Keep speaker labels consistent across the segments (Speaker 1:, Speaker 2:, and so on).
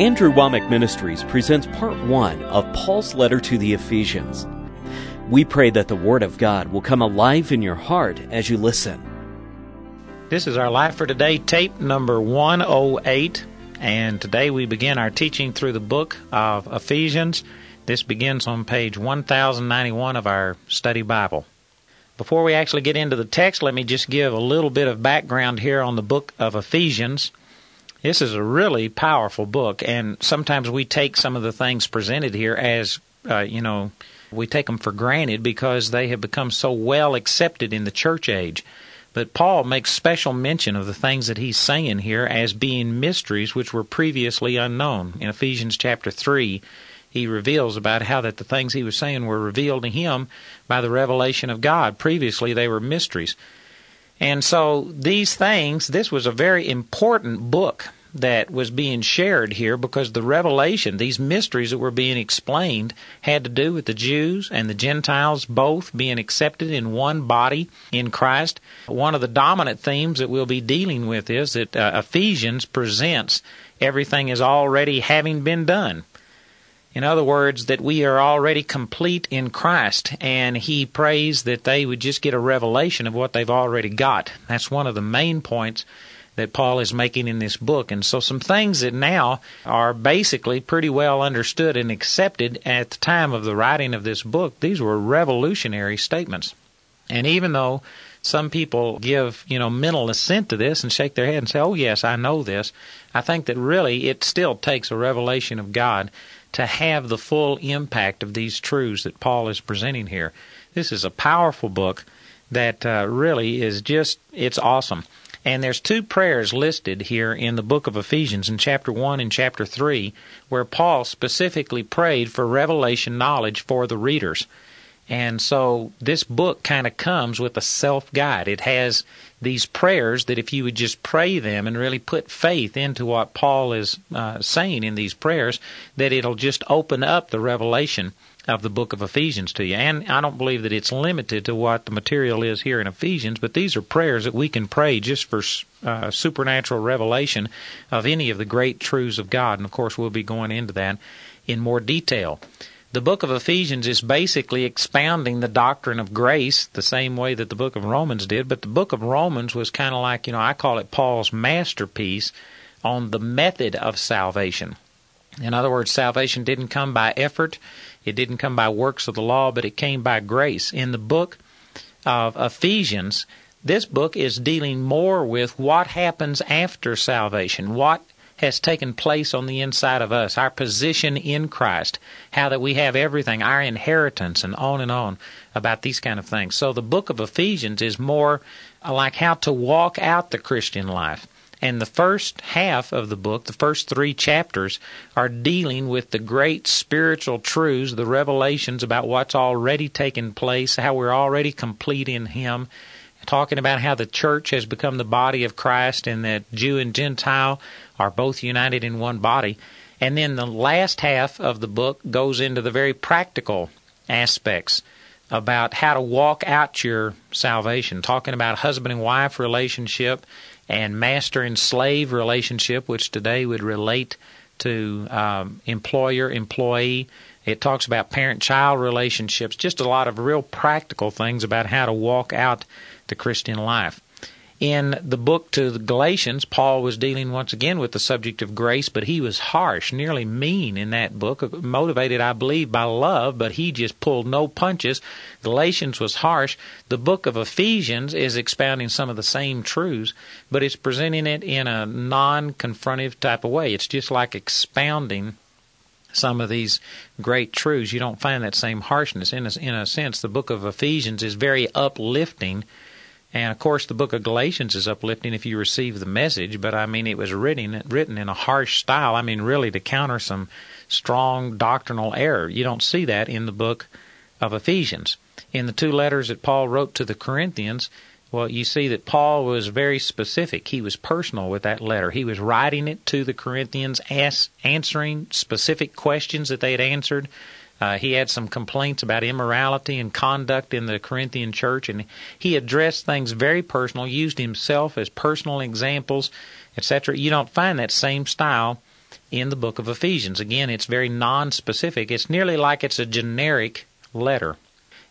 Speaker 1: Andrew Wommack Ministries presents part one of Paul's letter to the Ephesians. We pray that the Word of God will come alive in your heart as you listen.
Speaker 2: This is our Life for Today tape number 108, and today we begin our teaching through the book of Ephesians. This begins on page 1091 of our study Bible. Before we actually get into the text, let me just give a little bit of background here on the book of Ephesians. This is a really powerful book, and sometimes we take some of the things presented here as, uh, you know, we take them for granted because they have become so well accepted in the church age. But Paul makes special mention of the things that he's saying here as being mysteries which were previously unknown. In Ephesians chapter 3, he reveals about how that the things he was saying were revealed to him by the revelation of God. Previously, they were mysteries. And so these things, this was a very important book that was being shared here because the revelation, these mysteries that were being explained, had to do with the Jews and the Gentiles both being accepted in one body in Christ. One of the dominant themes that we'll be dealing with is that uh, Ephesians presents everything as already having been done. In other words, that we are already complete in Christ, and he prays that they would just get a revelation of what they've already got. That's one of the main points that Paul is making in this book. And so, some things that now are basically pretty well understood and accepted at the time of the writing of this book, these were revolutionary statements. And even though some people give, you know, mental assent to this and shake their head and say, oh, yes, I know this, I think that really it still takes a revelation of God to have the full impact of these truths that Paul is presenting here. This is a powerful book that uh, really is just, it's awesome. And there's two prayers listed here in the book of Ephesians in chapter 1 and chapter 3 where Paul specifically prayed for revelation knowledge for the readers. And so this book kind of comes with a self guide. It has these prayers that if you would just pray them and really put faith into what Paul is uh, saying in these prayers, that it'll just open up the revelation of the book of Ephesians to you. And I don't believe that it's limited to what the material is here in Ephesians, but these are prayers that we can pray just for uh, supernatural revelation of any of the great truths of God. And of course, we'll be going into that in more detail. The book of Ephesians is basically expounding the doctrine of grace the same way that the book of Romans did, but the book of Romans was kind of like, you know, I call it Paul's masterpiece on the method of salvation. In other words, salvation didn't come by effort, it didn't come by works of the law, but it came by grace. In the book of Ephesians, this book is dealing more with what happens after salvation, what has taken place on the inside of us, our position in Christ, how that we have everything, our inheritance, and on and on about these kind of things. So the book of Ephesians is more like how to walk out the Christian life. And the first half of the book, the first three chapters, are dealing with the great spiritual truths, the revelations about what's already taken place, how we're already complete in Him, talking about how the church has become the body of Christ and that Jew and Gentile are both united in one body. And then the last half of the book goes into the very practical aspects about how to walk out your salvation, talking about husband and wife relationship and master and slave relationship, which today would relate to um, employer employee. It talks about parent child relationships, just a lot of real practical things about how to walk out the Christian life. In the book to the Galatians, Paul was dealing once again with the subject of grace, but he was harsh, nearly mean in that book, motivated, I believe, by love, but he just pulled no punches. Galatians was harsh. The book of Ephesians is expounding some of the same truths, but it's presenting it in a non confrontive type of way. It's just like expounding some of these great truths. You don't find that same harshness. In a, in a sense, the book of Ephesians is very uplifting and of course, the book of Galatians is uplifting if you receive the message, but I mean, it was written, written in a harsh style. I mean, really to counter some strong doctrinal error. You don't see that in the book of Ephesians. In the two letters that Paul wrote to the Corinthians, well, you see that Paul was very specific. He was personal with that letter. He was writing it to the Corinthians, answering specific questions that they had answered uh, he had some complaints about immorality and conduct in the Corinthian church, and he addressed things very personal, used himself as personal examples, etc. You don't find that same style in the book of Ephesians. Again, it's very non-specific. It's nearly like it's a generic letter.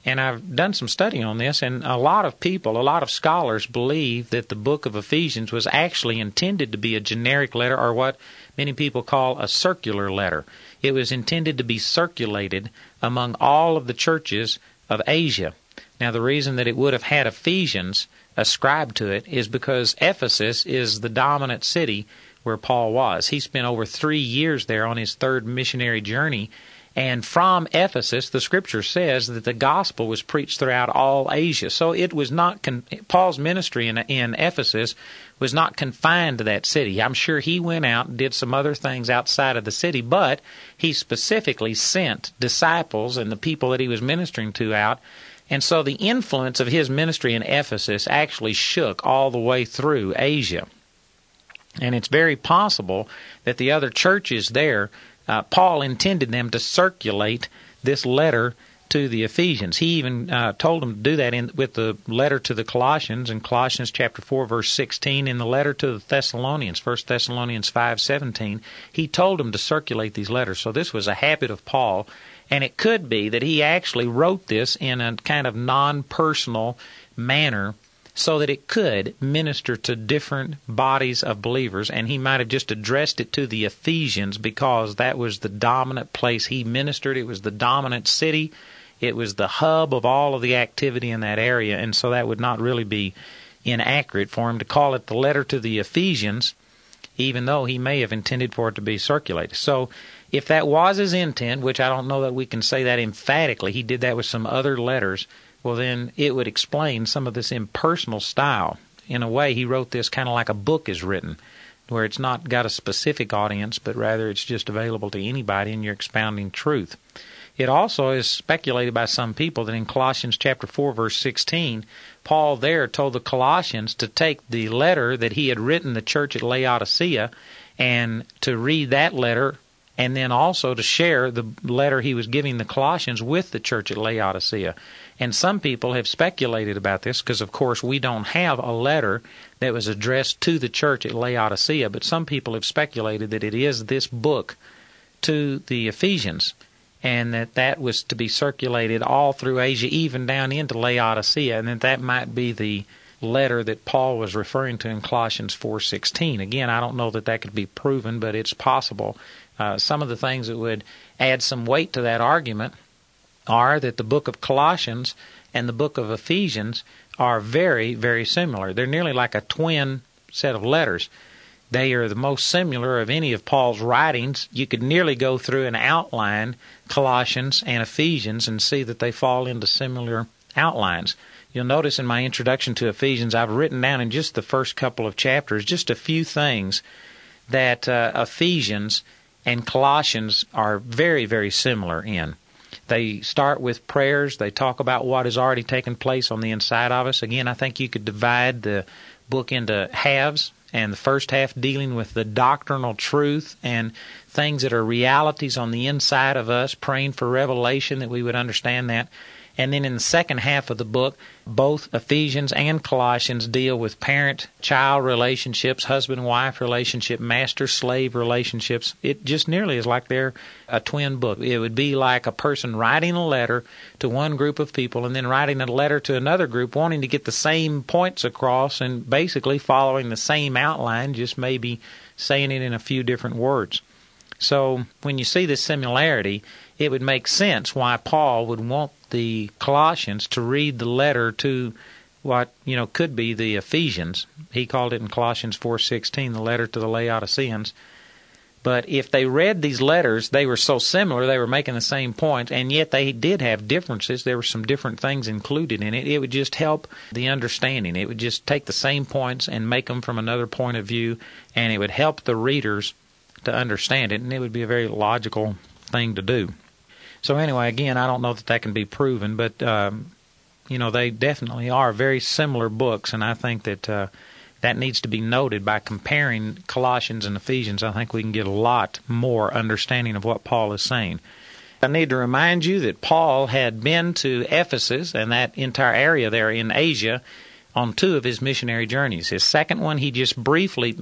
Speaker 2: And I've done some study on this, and a lot of people, a lot of scholars believe that the book of Ephesians was actually intended to be a generic letter, or what many people call a circular letter. It was intended to be circulated among all of the churches of Asia. Now, the reason that it would have had Ephesians ascribed to it is because Ephesus is the dominant city where Paul was. He spent over three years there on his third missionary journey, and from Ephesus, the scripture says that the gospel was preached throughout all Asia. So it was not con- Paul's ministry in, in Ephesus was not confined to that city. I'm sure he went out and did some other things outside of the city, but he specifically sent disciples and the people that he was ministering to out. And so the influence of his ministry in Ephesus actually shook all the way through Asia. And it's very possible that the other churches there uh, Paul intended them to circulate this letter to the Ephesians. He even uh, told them to do that in, with the letter to the Colossians in Colossians chapter 4 verse 16 in the letter to the Thessalonians 1 Thessalonians 5:17 he told them to circulate these letters. So this was a habit of Paul and it could be that he actually wrote this in a kind of non-personal manner so that it could minister to different bodies of believers. And he might have just addressed it to the Ephesians because that was the dominant place he ministered. It was the dominant city. It was the hub of all of the activity in that area. And so that would not really be inaccurate for him to call it the letter to the Ephesians, even though he may have intended for it to be circulated. So if that was his intent, which I don't know that we can say that emphatically, he did that with some other letters well, then it would explain some of this impersonal style. In a way, he wrote this kind of like a book is written, where it's not got a specific audience, but rather it's just available to anybody and you're expounding truth. It also is speculated by some people that in Colossians chapter 4 verse 16, Paul there told the Colossians to take the letter that he had written the church at Laodicea and to read that letter and then also to share the letter he was giving the Colossians with the church at Laodicea. And some people have speculated about this because, of course, we don't have a letter that was addressed to the church at Laodicea, but some people have speculated that it is this book to the Ephesians and that that was to be circulated all through Asia, even down into Laodicea, and that that might be the letter that Paul was referring to in Colossians 4:16. Again, I don't know that that could be proven, but it's possible. Uh, some of the things that would add some weight to that argument are that the book of Colossians and the book of Ephesians are very, very similar. They're nearly like a twin set of letters. They are the most similar of any of Paul's writings. You could nearly go through and outline Colossians and Ephesians and see that they fall into similar outlines. You'll notice in my introduction to Ephesians, I've written down in just the first couple of chapters just a few things that uh, Ephesians and Colossians are very, very similar in. They start with prayers. They talk about what has already taken place on the inside of us. Again, I think you could divide the book into halves, and the first half dealing with the doctrinal truth and things that are realities on the inside of us, praying for revelation that we would understand that. And then in the second half of the book, both Ephesians and Colossians deal with parent child relationships, husband wife relationship, master slave relationships. It just nearly is like they're a twin book. It would be like a person writing a letter to one group of people and then writing a letter to another group wanting to get the same points across and basically following the same outline, just maybe saying it in a few different words. So when you see this similarity, it would make sense why Paul would want the Colossians to read the letter to what you know could be the Ephesians. He called it in Colossians 4:16 the letter to the Laodiceans. But if they read these letters, they were so similar, they were making the same point, and yet they did have differences. There were some different things included in it. It would just help the understanding. It would just take the same points and make them from another point of view, and it would help the readers to understand it, and it would be a very logical thing to do. So anyway, again, I don't know that that can be proven, but um, you know they definitely are very similar books, and I think that uh, that needs to be noted by comparing Colossians and Ephesians. I think we can get a lot more understanding of what Paul is saying. I need to remind you that Paul had been to Ephesus and that entire area there in Asia on two of his missionary journeys. His second one, he just briefly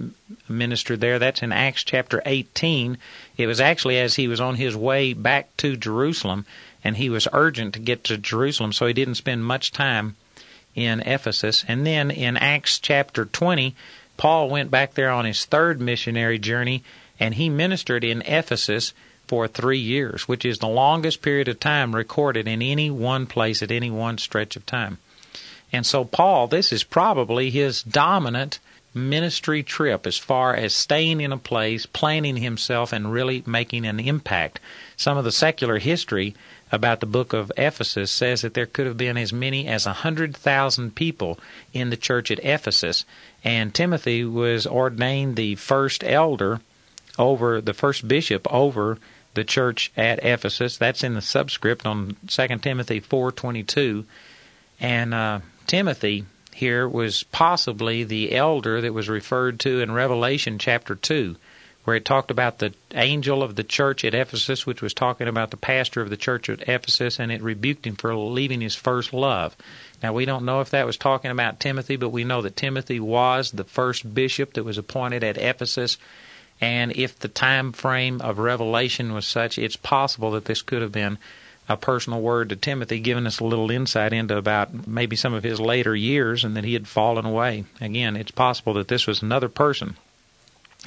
Speaker 2: ministered there. That's in Acts chapter 18. It was actually as he was on his way back to Jerusalem, and he was urgent to get to Jerusalem, so he didn't spend much time in Ephesus. And then in Acts chapter 20, Paul went back there on his third missionary journey, and he ministered in Ephesus for three years, which is the longest period of time recorded in any one place at any one stretch of time. And so, Paul, this is probably his dominant ministry trip as far as staying in a place, planning himself, and really making an impact. Some of the secular history about the book of Ephesus says that there could have been as many as a hundred thousand people in the church at Ephesus, and Timothy was ordained the first elder over the first bishop over the church at Ephesus. That's in the subscript on 2 Timothy 4:22, and uh, Timothy here was possibly the elder that was referred to in Revelation chapter 2, where it talked about the angel of the church at Ephesus, which was talking about the pastor of the church at Ephesus, and it rebuked him for leaving his first love. Now, we don't know if that was talking about Timothy, but we know that Timothy was the first bishop that was appointed at Ephesus. And if the time frame of Revelation was such, it's possible that this could have been a personal word to Timothy, giving us a little insight into about maybe some of his later years and that he had fallen away. Again, it's possible that this was another person.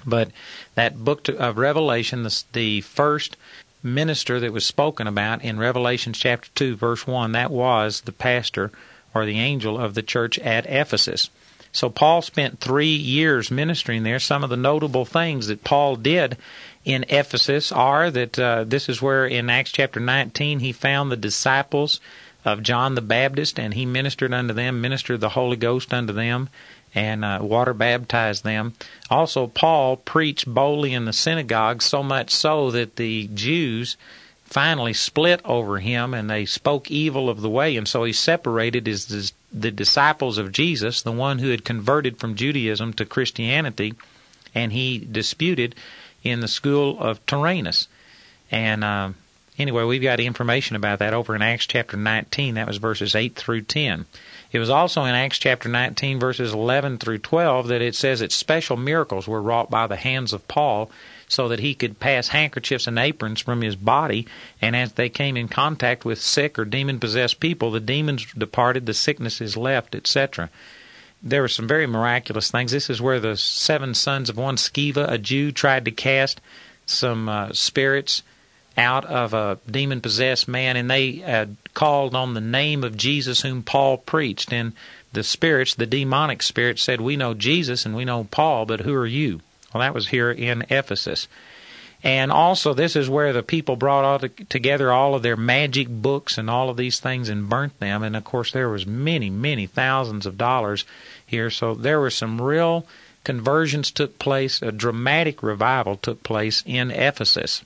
Speaker 2: But that book of Revelation, the, the first minister that was spoken about in Revelation chapter 2, verse 1, that was the pastor or the angel of the church at Ephesus. So Paul spent three years ministering there. Some of the notable things that Paul did in Ephesus are that uh, this is where in Acts chapter 19 he found the disciples of John the Baptist and he ministered unto them, ministered the Holy Ghost unto them, and uh, water baptized them. Also, Paul preached boldly in the synagogue, so much so that the Jews finally split over him and they spoke evil of the way, and so he separated his, the disciples of Jesus, the one who had converted from Judaism to Christianity, and he disputed in the school of Tyrannus. And uh, anyway, we've got information about that over in Acts chapter 19. That was verses 8 through 10. It was also in Acts chapter 19, verses 11 through 12, that it says that special miracles were wrought by the hands of Paul so that he could pass handkerchiefs and aprons from his body, and as they came in contact with sick or demon possessed people, the demons departed, the sicknesses left, etc there were some very miraculous things. This is where the seven sons of one Sceva, a Jew, tried to cast some uh, spirits out of a demon possessed man, and they uh, called on the name of Jesus, whom Paul preached. And the spirits, the demonic spirits, said, We know Jesus and we know Paul, but who are you? Well, that was here in Ephesus. And also, this is where the people brought all together all of their magic books and all of these things and burnt them. And of course, there was many, many thousands of dollars here. So there were some real conversions took place. A dramatic revival took place in Ephesus.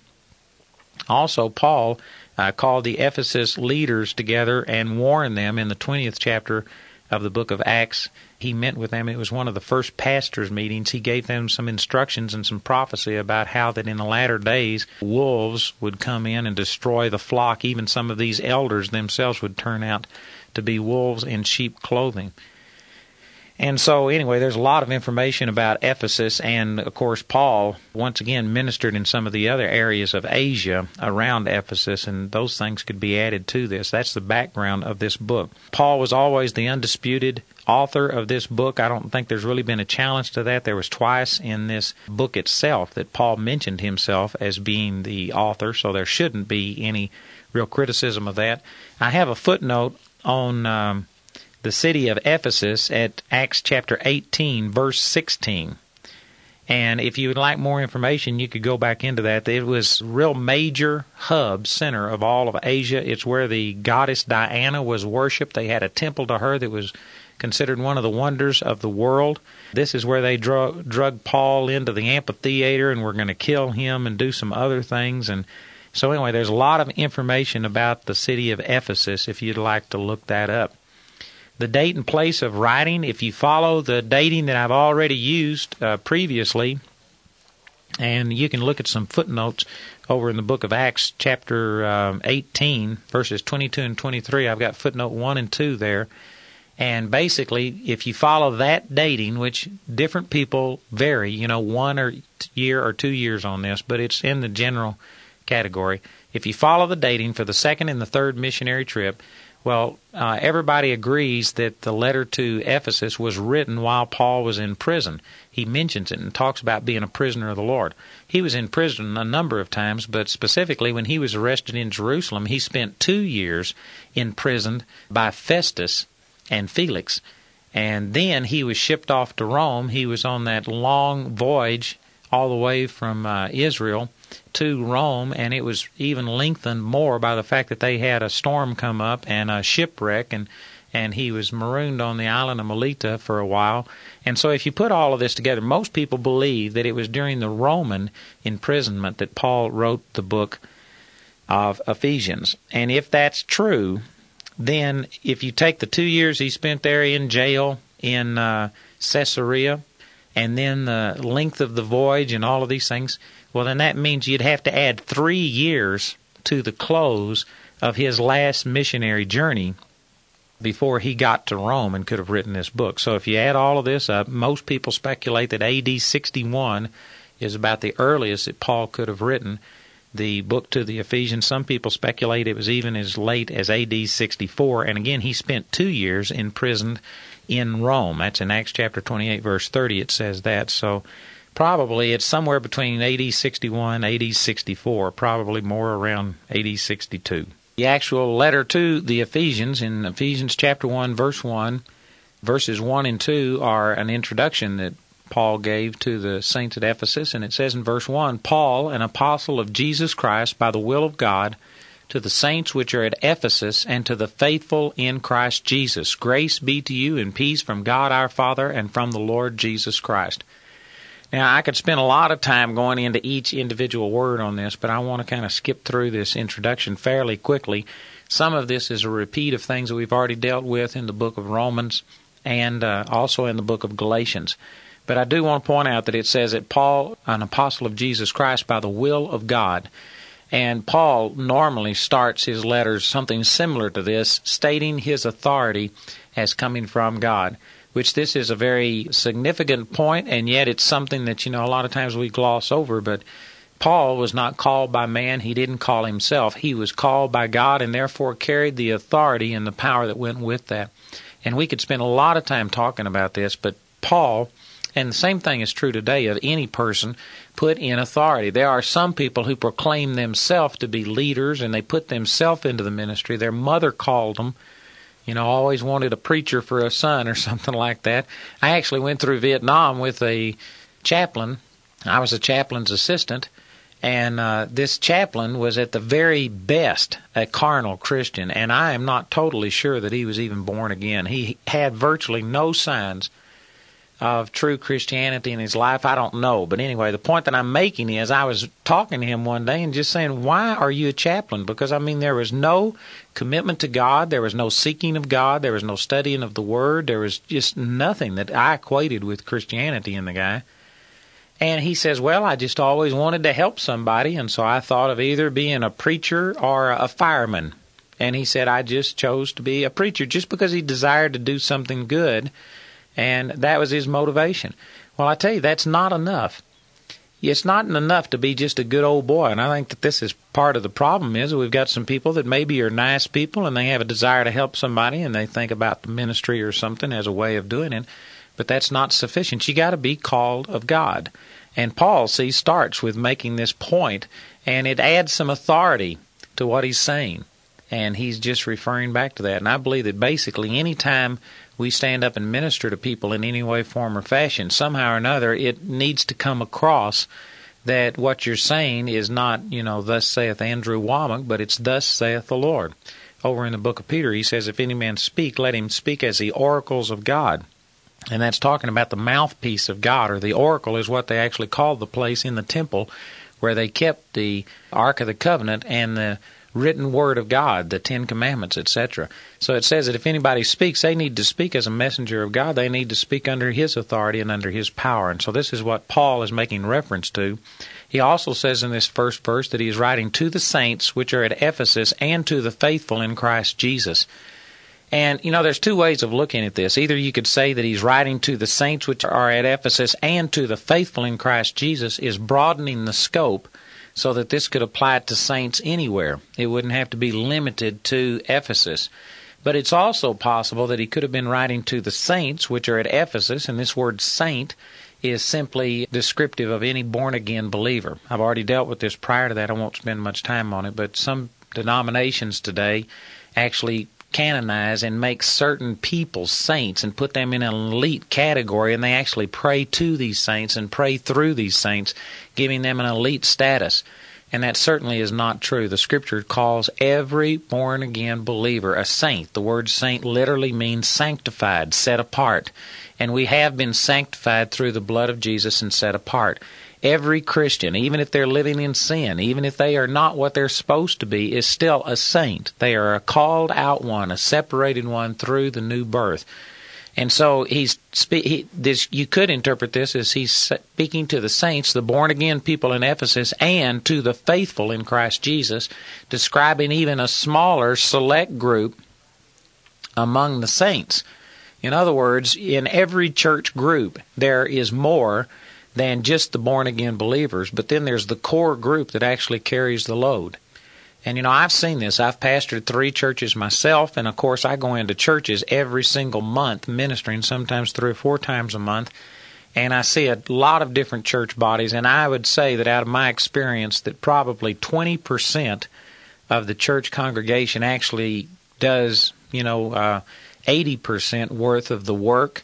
Speaker 2: Also, Paul uh, called the Ephesus leaders together and warned them in the 20th chapter of the book of Acts he met with them. It was one of the first pastors' meetings. He gave them some instructions and some prophecy about how that in the latter days wolves would come in and destroy the flock. Even some of these elders themselves would turn out to be wolves in sheep clothing. And so, anyway, there's a lot of information about Ephesus, and of course, Paul once again ministered in some of the other areas of Asia around Ephesus, and those things could be added to this. That's the background of this book. Paul was always the undisputed author of this book. I don't think there's really been a challenge to that. There was twice in this book itself that Paul mentioned himself as being the author, so there shouldn't be any real criticism of that. I have a footnote on. Um, the city of Ephesus at Acts chapter 18, verse 16. And if you would like more information, you could go back into that. It was real major hub center of all of Asia. It's where the goddess Diana was worshipped. They had a temple to her that was considered one of the wonders of the world. This is where they drug, drug Paul into the amphitheater and were going to kill him and do some other things. And so anyway, there's a lot of information about the city of Ephesus if you'd like to look that up the date and place of writing. If you follow the dating that I've already used uh, previously, and you can look at some footnotes over in the book of Acts, chapter um, 18, verses 22 and 23. I've got footnote 1 and 2 there. And basically, if you follow that dating, which different people vary, you know, one or year or two years on this, but it's in the general category. If you follow the dating for the second and the third missionary trip, well, uh, everybody agrees that the letter to Ephesus was written while Paul was in prison. He mentions it and talks about being a prisoner of the Lord. He was in prison a number of times, but specifically when he was arrested in Jerusalem, he spent two years imprisoned by Festus and Felix. And then he was shipped off to Rome. He was on that long voyage all the way from uh, Israel to Rome, and it was even lengthened more by the fact that they had a storm come up and a shipwreck, and and he was marooned on the island of Melita for a while. And so, if you put all of this together, most people believe that it was during the Roman imprisonment that Paul wrote the book of Ephesians. And if that's true, then if you take the two years he spent there in jail in uh, Caesarea, and then the length of the voyage and all of these things, well, then that means you'd have to add three years to the close of his last missionary journey before he got to Rome and could have written this book. So if you add all of this up, most people speculate that AD 61 is about the earliest that Paul could have written the book to the Ephesians. Some people speculate it was even as late as AD 64. And again, he spent two years imprisoned in Rome. That's in Acts chapter 28, verse 30. It says that. So Probably it's somewhere between AD 61 AD 64, probably more around AD 62. The actual letter to the Ephesians in Ephesians chapter 1 verse 1 verses 1 and 2 are an introduction that Paul gave to the saints at Ephesus and it says in verse 1 Paul an apostle of Jesus Christ by the will of God to the saints which are at Ephesus and to the faithful in Christ Jesus grace be to you and peace from God our Father and from the Lord Jesus Christ now, I could spend a lot of time going into each individual word on this, but I want to kind of skip through this introduction fairly quickly. Some of this is a repeat of things that we've already dealt with in the book of Romans and uh, also in the book of Galatians. But I do want to point out that it says that Paul, an apostle of Jesus Christ by the will of God, and Paul normally starts his letters something similar to this, stating his authority as coming from God which this is a very significant point, and yet it's something that, you know, a lot of times we gloss over, but Paul was not called by man, he didn't call himself. He was called by God and therefore carried the authority and the power that went with that. And we could spend a lot of time talking about this, but Paul, and the same thing is true today of any person put in authority. There are some people who proclaim themselves to be leaders and they put themselves into the ministry. Their mother called them you know, always wanted a preacher for a son or something like that. I actually went through Vietnam with a chaplain. I was a chaplain's assistant, and uh, this chaplain was at the very best a carnal Christian, and I am not totally sure that he was even born again. He had virtually no signs of true Christianity in his life? I don't know. But anyway, the point that I'm making is I was talking to him one day and just saying, Why are you a chaplain? Because, I mean, there was no commitment to God, there was no seeking of God, there was no studying of the Word, there was just nothing that I equated with Christianity in the guy. And he says, Well, I just always wanted to help somebody, and so I thought of either being a preacher or a fireman. And he said, I just chose to be a preacher just because he desired to do something good and that was his motivation. Well, I tell you, that's not enough. It's not enough to be just a good old boy, and I think that this is part of the problem. Is we've got some people that maybe are nice people and they have a desire to help somebody, and they think about the ministry or something as a way of doing it, but that's not sufficient. You got to be called of God, and Paul, see, starts with making this point, and it adds some authority to what he's saying, and he's just referring back to that. And I believe that basically any time we stand up and minister to people in any way, form, or fashion, somehow or another, it needs to come across that what you're saying is not, you know, thus saith Andrew Wommack, but it's thus saith the Lord. Over in the book of Peter, he says, If any man speak, let him speak as the oracles of God. And that's talking about the mouthpiece of God, or the oracle is what they actually called the place in the temple where they kept the Ark of the Covenant and the written word of God, the Ten Commandments, etc. So it says that if anybody speaks, they need to speak as a messenger of God. They need to speak under His authority and under His power. And so this is what Paul is making reference to. He also says in this first verse that he is writing to the saints which are at Ephesus and to the faithful in Christ Jesus. And, you know, there's two ways of looking at this. Either you could say that he's writing to the saints which are at Ephesus and to the faithful in Christ Jesus, is broadening the scope so that this could apply to saints anywhere. It wouldn't have to be limited to Ephesus. But it's also possible that he could have been writing to the saints which are at Ephesus, and this word saint is simply descriptive of any born again believer. I've already dealt with this prior to that. I won't spend much time on it, but some denominations today actually canonize and make certain people saints and put them in an elite category, and they actually pray to these saints and pray through these saints, giving them an elite status. And that certainly is not true. The scripture calls every born again believer a saint. The word saint literally means sanctified, set apart. And we have been sanctified through the blood of Jesus and set apart. Every Christian, even if they're living in sin, even if they are not what they're supposed to be, is still a saint. They are a called out one, a separated one through the new birth. And so he's he, this. You could interpret this as he's speaking to the saints, the born again people in Ephesus, and to the faithful in Christ Jesus, describing even a smaller select group among the saints. In other words, in every church group, there is more than just the born again believers, but then there's the core group that actually carries the load. And you know, I've seen this. I've pastored three churches myself, and of course, I go into churches every single month ministering, sometimes three or four times a month. And I see a lot of different church bodies, and I would say that out of my experience, that probably 20% of the church congregation actually does, you know, uh, 80% worth of the work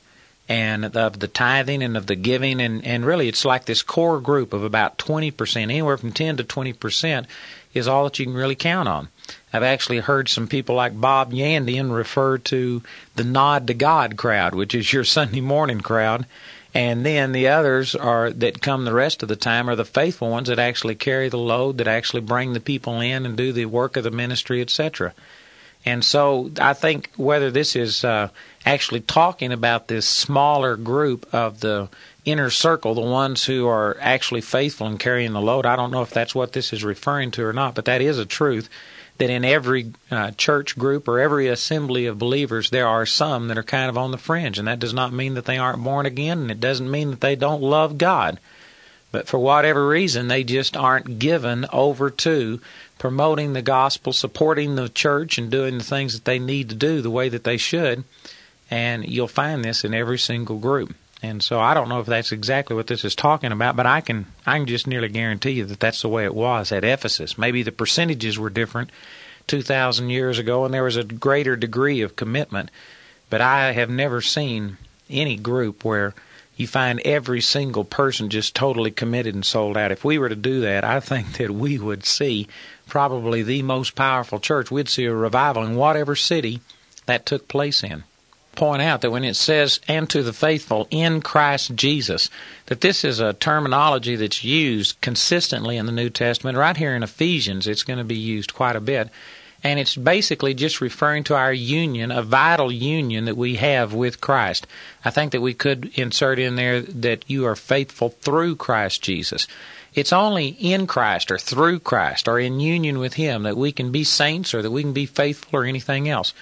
Speaker 2: and of the tithing and of the giving and, and really it's like this core group of about 20% anywhere from 10 to 20% is all that you can really count on. I've actually heard some people like bob yandian refer to the nod to god crowd which is your sunday morning crowd and then the others are that come the rest of the time are the faithful ones that actually carry the load that actually bring the people in and do the work of the ministry etc and so I think whether this is uh, actually talking about this smaller group of the inner circle, the ones who are actually faithful in carrying the load, I don't know if that's what this is referring to or not, but that is a truth that in every uh, church group or every assembly of believers, there are some that are kind of on the fringe. And that does not mean that they aren't born again, and it doesn't mean that they don't love God. But for whatever reason, they just aren't given over to promoting the gospel, supporting the church, and doing the things that they need to do the way that they should. And you'll find this in every single group. And so I don't know if that's exactly what this is talking about, but I can I can just nearly guarantee you that that's the way it was at Ephesus. Maybe the percentages were different 2000 years ago and there was a greater degree of commitment, but I have never seen any group where you find every single person just totally committed and sold out. If we were to do that, I think that we would see probably the most powerful church. We'd see a revival in whatever city that took place in. Point out that when it says, and to the faithful in Christ Jesus, that this is a terminology that's used consistently in the New Testament. Right here in Ephesians, it's going to be used quite a bit and it's basically just referring to our union, a vital union that we have with Christ. I think that we could insert in there that you are faithful through Christ Jesus. It's only in Christ or through Christ or in union with Him that we can be saints or that we can be faithful or anything else.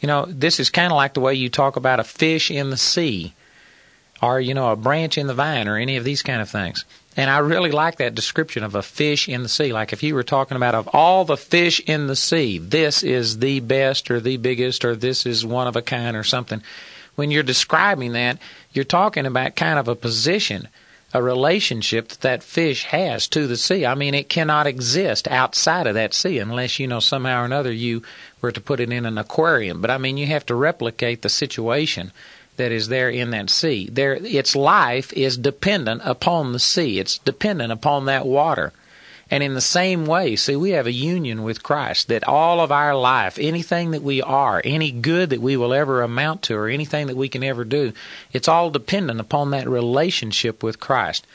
Speaker 2: You know, this is kind of like the way you talk about a fish in the sea or, you know, a branch in the vine or any of these kind of things. And I really like that description of a fish in the sea. Like if you were talking about of all the fish in the sea, this is the best or the biggest or this is one of a kind or something. When you're describing that, you're talking about kind of a position, a relationship that that fish has to the sea. I mean, it cannot exist outside of that sea unless, you know, somehow or another you were to put it in an aquarium. But I mean, you have to replicate the situation that is there in that sea. There, its life is dependent upon the sea. It's dependent upon that water. And in the same way, see, we have a union with Christ that all of our life, anything that we are, any good that we will ever amount to, or anything that we can ever do, it's all dependent upon that relationship with Christ.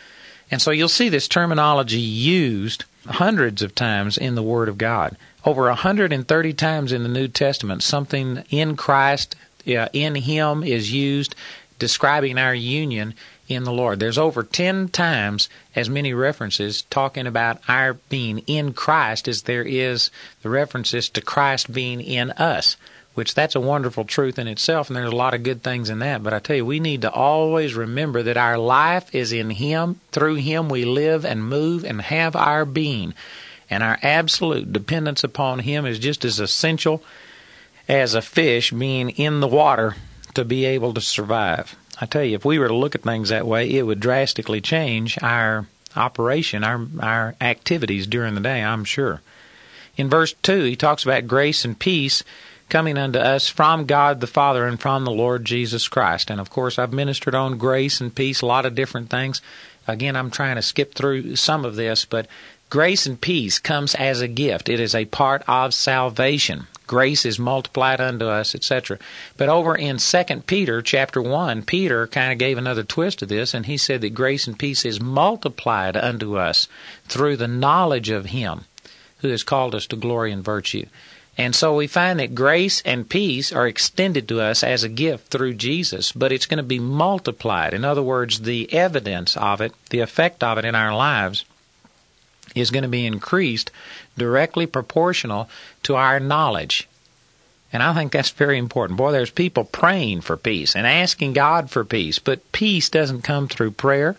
Speaker 2: And so you'll see this terminology used hundreds of times in the Word of God. Over 130 times in the New Testament, something in Christ uh, in Him is used describing our union in the Lord. There's over 10 times as many references talking about our being in Christ as there is the references to Christ being in us. which that's a wonderful truth in itself, and there's a lot of good things in that. But I tell you, we need to always remember that our life is in Him. Through Him we live and move and have our being. And our absolute dependence upon Him is just as essential as a fish being in the water to be able to survive. I tell you, if we were to look at things that way, it would drastically change our operation, our our activities during the day, I'm sure. In verse 2, he talks about grace and peace coming unto us from God the Father and from the Lord Jesus Christ. And of course, I've ministered on grace and peace, a lot of different things. Again, I'm trying to skip through some of this, but grace and peace comes as a gift. It is a part of salvation. Grace is multiplied unto us, etc. But over in Second Peter chapter 1, Peter kind of gave another twist to this, and he said that grace and peace is multiplied unto us through the knowledge of him who has called us to glory and virtue. And so we find that grace and peace are extended to us as a gift through Jesus, but it's going to be multiplied. In other words, the evidence of it, the effect of it in our lives, is going to be increased directly proportional to our knowledge. And I think that's very important. Boy, there's people praying for peace and asking God for peace, but peace doesn't come through prayer.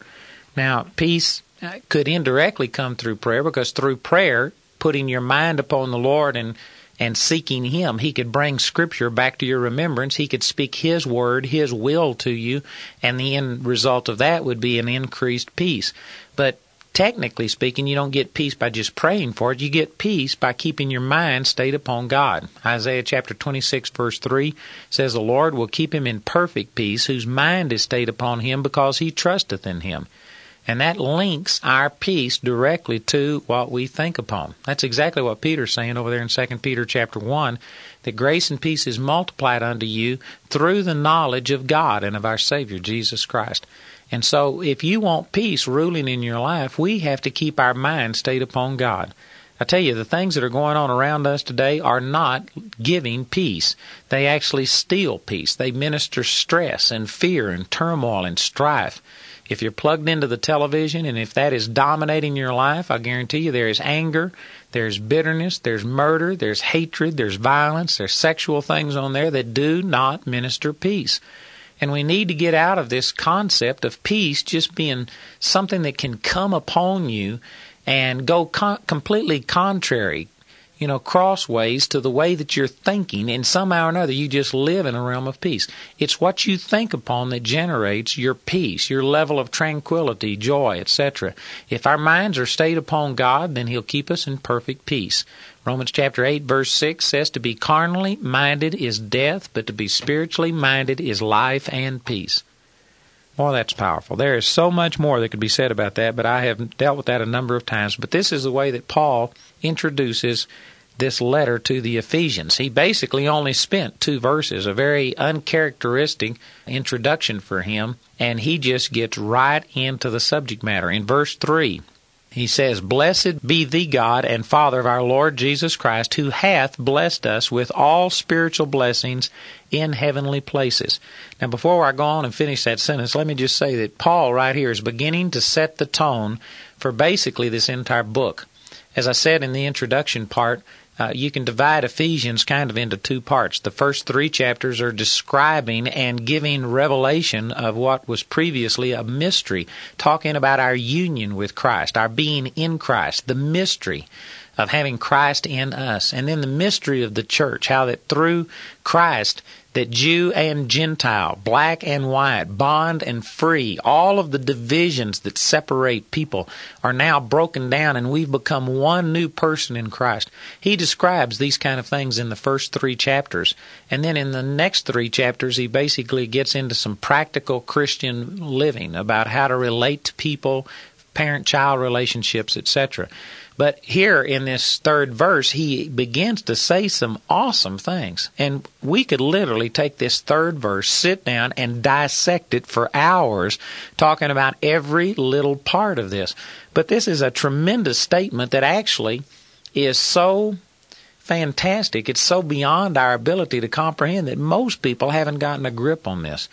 Speaker 2: Now, peace uh, could indirectly come through prayer because through prayer, putting your mind upon the Lord and and seeking Him. He could bring Scripture back to your remembrance. He could speak His word, His will to you, and the end result of that would be an increased peace. But technically speaking, you don't get peace by just praying for it. You get peace by keeping your mind stayed upon God. Isaiah chapter 26 verse 3 says, The Lord will keep him in perfect peace whose mind is stayed upon him because he trusteth in him. And that links our peace directly to what we think upon. That's exactly what Peter's saying over there in 2 Peter chapter 1, that grace and peace is multiplied unto you through the knowledge of God and of our Savior, Jesus Christ. And so if you want peace ruling in your life, we have to keep our mind stayed upon God. I tell you, the things that are going on around us today are not giving peace. They actually steal peace. They minister stress and fear and turmoil and strife. If you're plugged into the television and if that is dominating your life, I guarantee you there is anger, there's bitterness, there's murder, there's hatred, there's violence, there's sexual things on there that do not minister peace. And we need to get out of this concept of peace just being something that can come upon you and go con- completely contrary you know, crossways to the way that you're thinking, and somehow or another you just live in a realm of peace. It's what you think upon that generates your peace, your level of tranquility, joy, etc. If our minds are stayed upon God, then He'll keep us in perfect peace. Romans chapter 8 verse 6 says to be carnally minded is death, but to be spiritually minded is life and peace. Well, that's powerful. There is so much more that could be said about that, but I have dealt with that a number of times. But this is the way that Paul introduces this letter to the Ephesians. He basically only spent two verses, a very uncharacteristic introduction for him, and he just gets right into the subject matter. In verse 3, he says, Blessed be the God and Father of our Lord Jesus Christ, who hath blessed us with all spiritual blessings in heavenly places. Now, before I go on and finish that sentence, let me just say that Paul, right here, is beginning to set the tone for basically this entire book. As I said in the introduction part, uh, you can divide Ephesians kind of into two parts. The first three chapters are describing and giving revelation of what was previously a mystery, talking about our union with Christ, our being in Christ, the mystery of having Christ in us, and then the mystery of the church, how that through Christ that Jew and Gentile, black and white, bond and free, all of the divisions that separate people are now broken down and we've become one new person in Christ. He describes these kind of things in the first three chapters. And then in the next three chapters, he basically gets into some practical Christian living about how to relate to people, parent child relationships, etc. But here in this third verse, he begins to say some awesome things. And we could literally take this third verse, sit down, and dissect it for hours, talking about every little part of this. But this is a tremendous statement that actually is so fantastic. It's so beyond our ability to comprehend that most people haven't gotten a grip on this.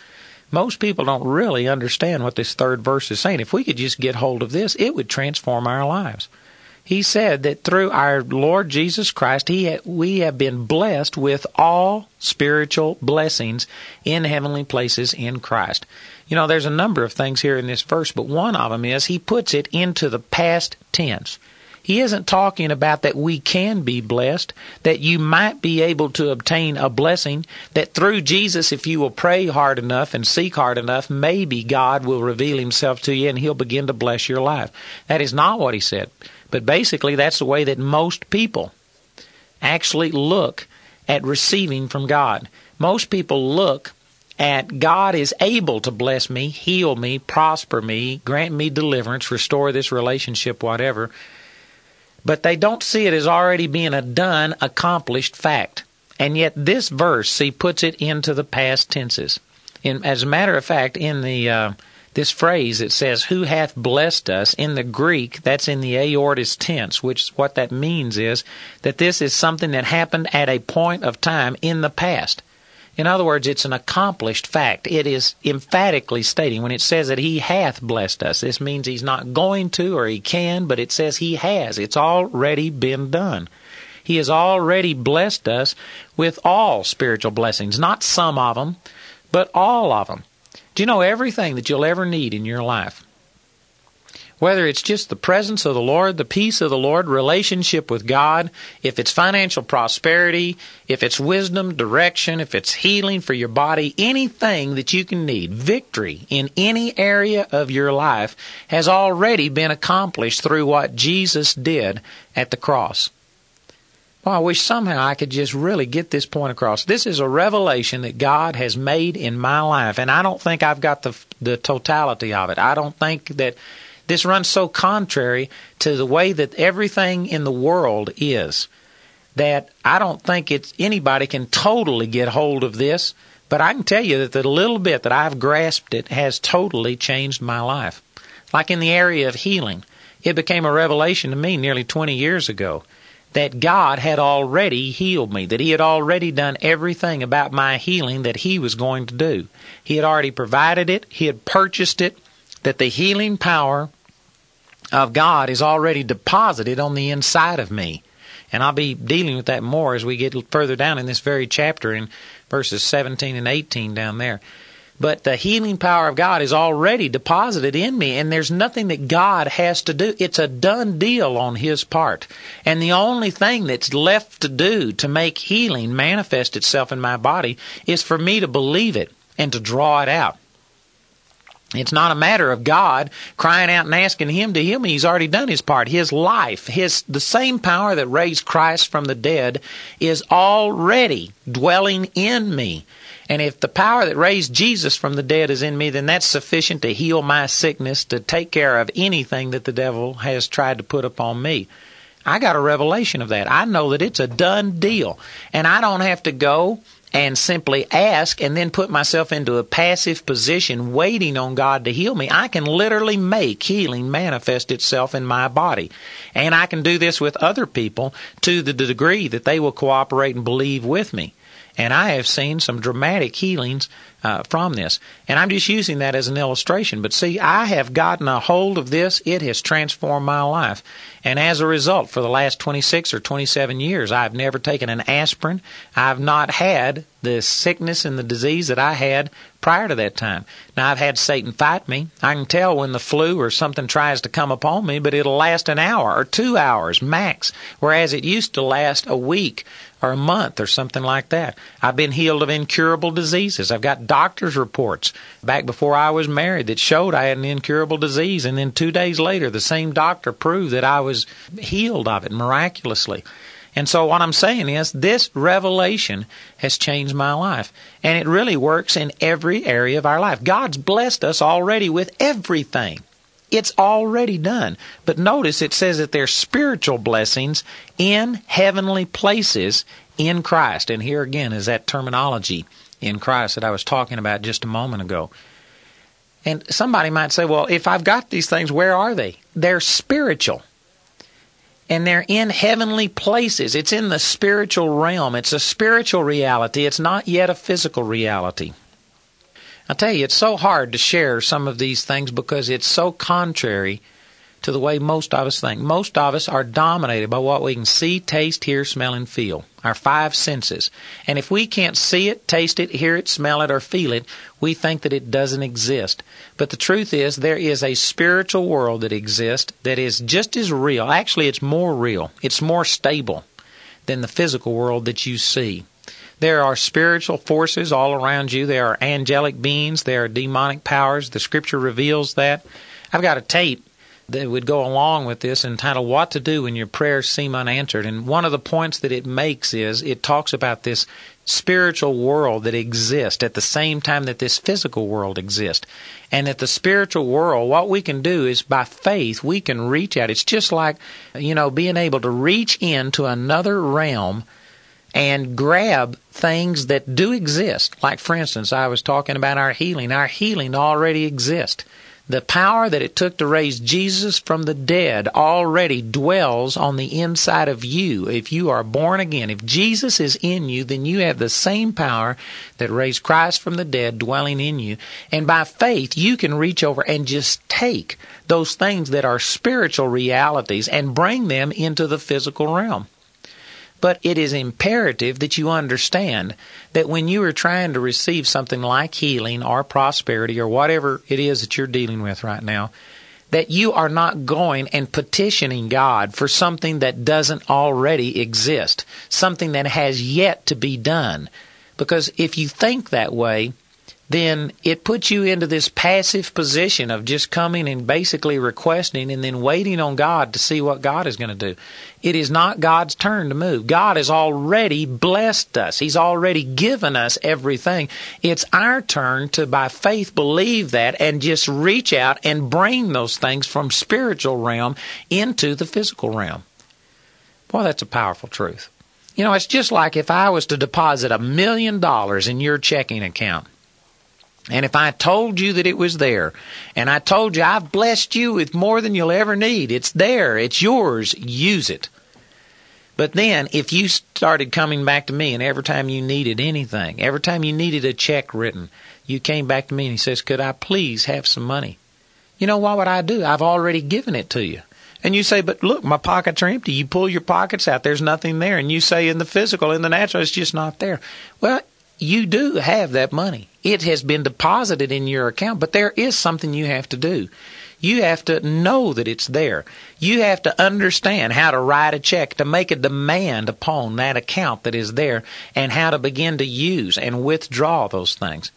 Speaker 2: Most people don't really understand what this third verse is saying. If we could just get hold of this, it would transform our lives. He said that through our Lord Jesus Christ, he we have been blessed with all spiritual blessings in heavenly places in Christ. You know, there's a number of things here in this verse, but one of them is he puts it into the past tense. He isn't talking about that we can be blessed, that you might be able to obtain a blessing, that through Jesus, if you will pray hard enough and seek hard enough, maybe God will reveal himself to you and he'll begin to bless your life. That is not what he said. But basically, that's the way that most people actually look at receiving from God. Most people look at God is able to bless me, heal me, prosper me, grant me deliverance, restore this relationship, whatever but they don't see it as already being a done, accomplished fact. And yet this verse, see, puts it into the past tenses. In, as a matter of fact, in the uh, this phrase it says, "Who hath blessed us?" In the Greek, that's in the aorist tense, which what that means is that this is something that happened at a point of time in the past. In other words, it's an accomplished fact. It is emphatically stating when it says that He hath blessed us. This means He's not going to or He can, but it says He has. It's already been done. He has already blessed us with all spiritual blessings, not some of them, but all of them. Do you know everything that you'll ever need in your life? whether it's just the presence of the Lord, the peace of the Lord, relationship with God, if it's financial prosperity, if it's wisdom, direction, if it's healing for your body, anything that you can need, victory in any area of your life has already been accomplished through what Jesus did at the cross. Well, I wish somehow I could just really get this point across. This is a revelation that God has made in my life, and I don't think I've got the the totality of it. I don't think that this runs so contrary to the way that everything in the world is that I don't think it's anybody can totally get hold of this. But I can tell you that the little bit that I've grasped it has totally changed my life. Like in the area of healing, it became a revelation to me nearly 20 years ago that God had already healed me, that He had already done everything about my healing that He was going to do. He had already provided it, He had purchased it, that the healing power of God is already deposited on the inside of me. And I'll be dealing with that more as we get further down in this very chapter in verses 17 and 18 down there. But the healing power of God is already deposited in me, and there's nothing that God has to do. It's a done deal on His part. And the only thing that's left to do to make healing manifest itself in my body is for me to believe it and to draw it out. It's not a matter of God crying out and asking Him to heal me. He's already done His part. His life, His the same power that raised Christ from the dead, is already dwelling in me. And if the power that raised Jesus from the dead is in me, then that's sufficient to heal my sickness, to take care of anything that the devil has tried to put upon me. I got a revelation of that. I know that it's a done deal. And I don't have to go and simply ask and then put myself into a passive position waiting on God to heal me, I can literally make healing manifest itself in my body. And I can do this with other people to the degree that they will cooperate and believe with me. And I have seen some dramatic healings uh, from this. And I'm just using that as an illustration. But see, I have gotten a hold of this. It has transformed my life. And as a result, for the last 26 or 27 years, I've never taken an aspirin. I've not had the sickness and the disease that I had prior to that time. Now, I've had Satan fight me. I can tell when the flu or something tries to come upon me, but it'll last an hour or two hours max, whereas it used to last a week or a month or something like that. I've been healed of incurable diseases. I've got doctor's reports back before I was married that showed I had an incurable disease, and then two days later, the same doctor proved that I was healed of it miraculously. And so what I'm saying is this revelation has changed my life. And it really works in every area of our life. God's blessed us already with everything. It's already done. But notice it says that there's spiritual blessings in heavenly places in Christ. And here again is that terminology in Christ that I was talking about just a moment ago. And somebody might say, well, if I've got these things, where are they? They're spiritual. And they're in heavenly places. It's in the spiritual realm. It's a spiritual reality. It's not yet a physical reality. I tell you, it's so hard to share some of these things because it's so contrary to the way most of us think. Most of us are dominated by what we can see, taste, hear, smell, and feel. Our five senses. And if we can't see it, taste it, hear it, smell it, or feel it, we think that it doesn't exist. But the truth is, there is a spiritual world that exists that is just as real. Actually, it's more real. It's more stable than the physical world that you see. There are spiritual forces all around you. There are angelic beings. There are demonic powers. The scripture reveals that. I've got a tape that would go along with this entitled What to Do When Your Prayers Seem Unanswered. And one of the points that it makes is it talks about this spiritual world that exists at the same time that this physical world exists. And that the spiritual world, what we can do is by faith, we can reach out. It's just like, you know, being able to reach into another realm and grab things that do exist. Like, for instance, I was talking about our healing. Our healing already exists. The power that it took to raise Jesus from the dead already dwells on the inside of you if you are born again. If Jesus is in you, then you have the same power that raised Christ from the dead dwelling in you. And by faith, you can reach over and just take those things that are spiritual realities and bring them into the physical realm. But it is imperative that you understand that when you are trying to receive something like healing or prosperity or whatever it is that you're dealing with right now, that you are not going and petitioning God for something that doesn't already exist, something that has yet to be done. Because if you think that way, then it puts you into this passive position of just coming and basically requesting and then waiting on God to see what God is going to do. It is not God's turn to move. God has already blessed us. He's already given us everything. It's our turn to by faith believe that and just reach out and bring those things from spiritual realm into the physical realm. Boy, that's a powerful truth. You know, it's just like if I was to deposit a million dollars in your checking account and if I told you that it was there, and I told you I've blessed you with more than you'll ever need, it's there, it's yours, use it. But then, if you started coming back to me, and every time you needed anything, every time you needed a check written, you came back to me and he says, Could I please have some money? You know, what would I do? I've already given it to you. And you say, But look, my pockets are empty. You pull your pockets out, there's nothing there. And you say, In the physical, in the natural, it's just not there. Well, you do have that money. It has been deposited in your account, but there is something you have to do. You have to know that it's there. You have to understand how to write a check to make a demand upon that account that is there and how to begin to use and withdraw those things.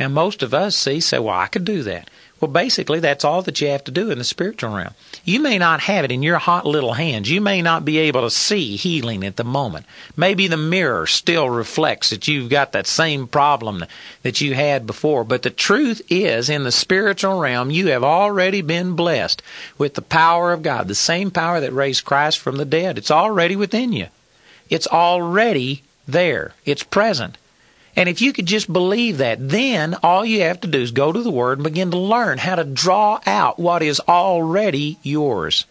Speaker 2: Now, most of us see, say, well, I could do that. Well, basically, that's all that you have to do in the spiritual realm. You may not have it in your hot little hands. You may not be able to see healing at the moment. Maybe the mirror still reflects that you've got that same problem that you had before. But the truth is, in the spiritual realm, you have already been blessed with the power of God, the same power that raised Christ from the dead. It's already within you. It's already there. It's present. And if you could just believe that, then all you have to do is go to the Word and begin to learn how to draw out what is already yours.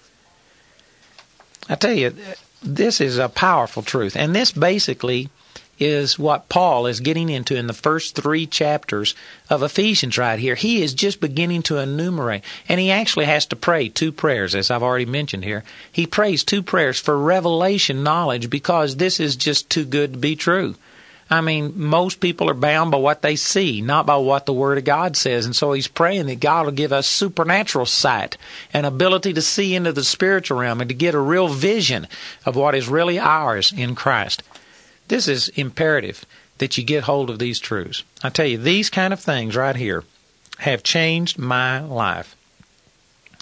Speaker 2: I tell you, this is a powerful truth. And this basically is what Paul is getting into in the first three chapters of Ephesians right here. He is just beginning to enumerate. And he actually has to pray two prayers, as I've already mentioned here. He prays two prayers for revelation knowledge because this is just too good to be true. I mean, most people are bound by what they see, not by what the Word of God says. And so he's praying that God will give us supernatural sight and ability to see into the spiritual realm and to get a real vision of what is really ours in Christ. This is imperative that you get hold of these truths. I tell you, these kind of things right here have changed my life.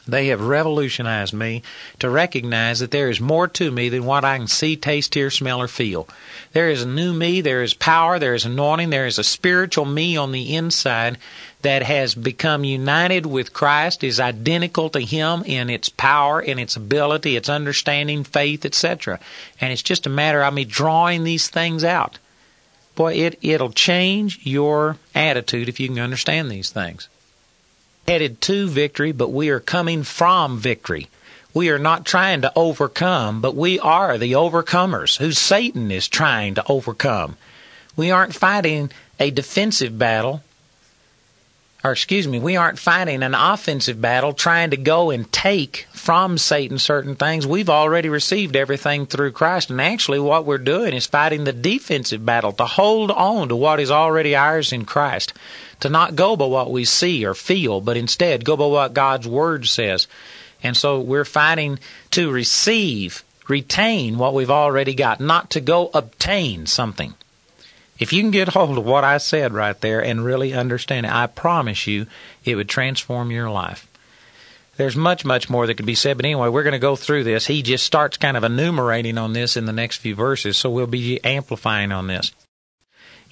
Speaker 2: They have revolutionized me to recognize that there is more to me than what I can see, taste, hear, smell, or feel. There is a new me, there is power, there is anointing, there is a spiritual me on the inside that has become united with Christ, is identical to Him in its power, in its ability, its understanding, faith, etc. And it's just a matter of me drawing these things out. Boy, it, it'll change your attitude if you can understand these things headed to victory, but we are coming from victory. We are not trying to overcome, but we are the overcomers who Satan is trying to overcome. We aren't fighting a defensive battle. or excuse me, we aren't fighting an offensive battle trying to go and take from Satan certain things. We've already received everything through Christ. And actually, what we're doing is fighting the defensive battle to hold on to what is already ours in Christ. To not go by what we see or feel, but instead go by what God's Word says. And so we're fighting to receive, retain what we've already got, not to go obtain something. If you can get hold of what I said right there and really understand it, I promise you it would transform your life. There's much, much more that could be said, but anyway, we're going to go through this. He just starts kind of enumerating on this in the next few verses, so we'll be amplifying on this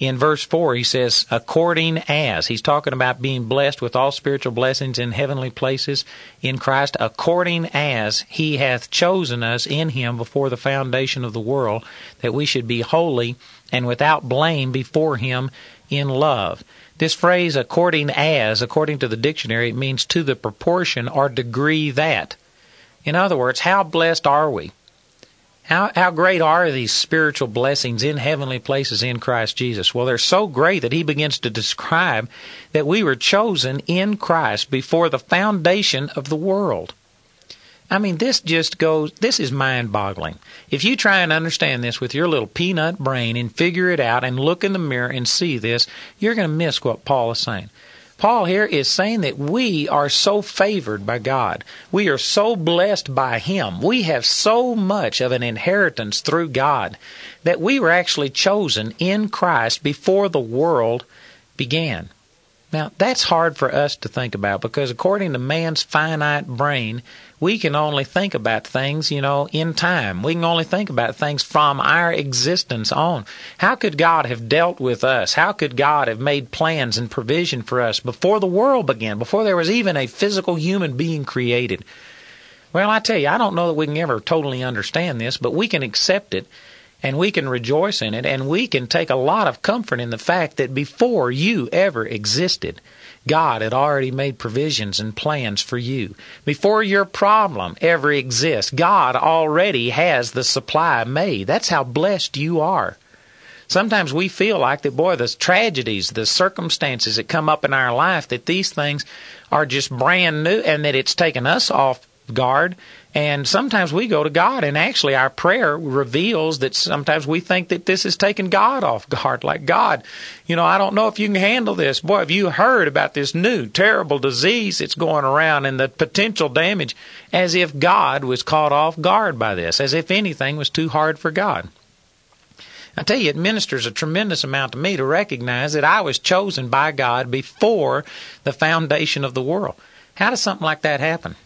Speaker 2: in verse 4, he says, according as. He's talking about being blessed with all spiritual blessings in heavenly places in Christ, according as he hath chosen us in him before the foundation of the world, that we should be holy and without blame before him in love. This phrase, according as, according to the dictionary, it means to the proportion or degree that. In other words, how blessed are we? How, how great are these spiritual blessings in heavenly places in Christ Jesus? Well, they're so great that he begins to describe that we were chosen in Christ before the foundation of the world. I mean, this just goes, this is mind boggling. If you try and understand this with your little peanut brain and figure it out and look in the mirror and see this, you're going to miss what Paul is saying. Paul here is saying that we are so favored by God. We are so blessed by Him. We have so much of an inheritance through God that we were actually chosen in Christ before the world began. Now, that's hard for us to think about because according to man's finite brain, we can only think about things, you know, in time. We can only think about things from our existence on. How could God have dealt with us? How could God have made plans and provision for us before the world began, before there was even a physical human being created? Well, I tell you, I don't know that we can ever totally understand this, but we can accept it and we can rejoice in it, and we can take a lot of comfort in the fact that before you ever existed, God had already made provisions and plans for you. Before your problem ever exists, God already has the supply made. That's how blessed you are. Sometimes we feel like that, boy, the tragedies, the circumstances that come up in our life, that these things are just brand new and that it's taken us off guard and sometimes we go to God, and actually our prayer reveals that sometimes we think that this is taking God off guard. Like, God, you know, I don't know if you can handle this. Boy, have you heard about this new terrible disease that's going around and the potential damage? As if God was caught off guard by this, as if anything was too hard for God. I tell you, it ministers a tremendous amount to me to recognize that I was chosen by God before the foundation of the world. How does something like that happen?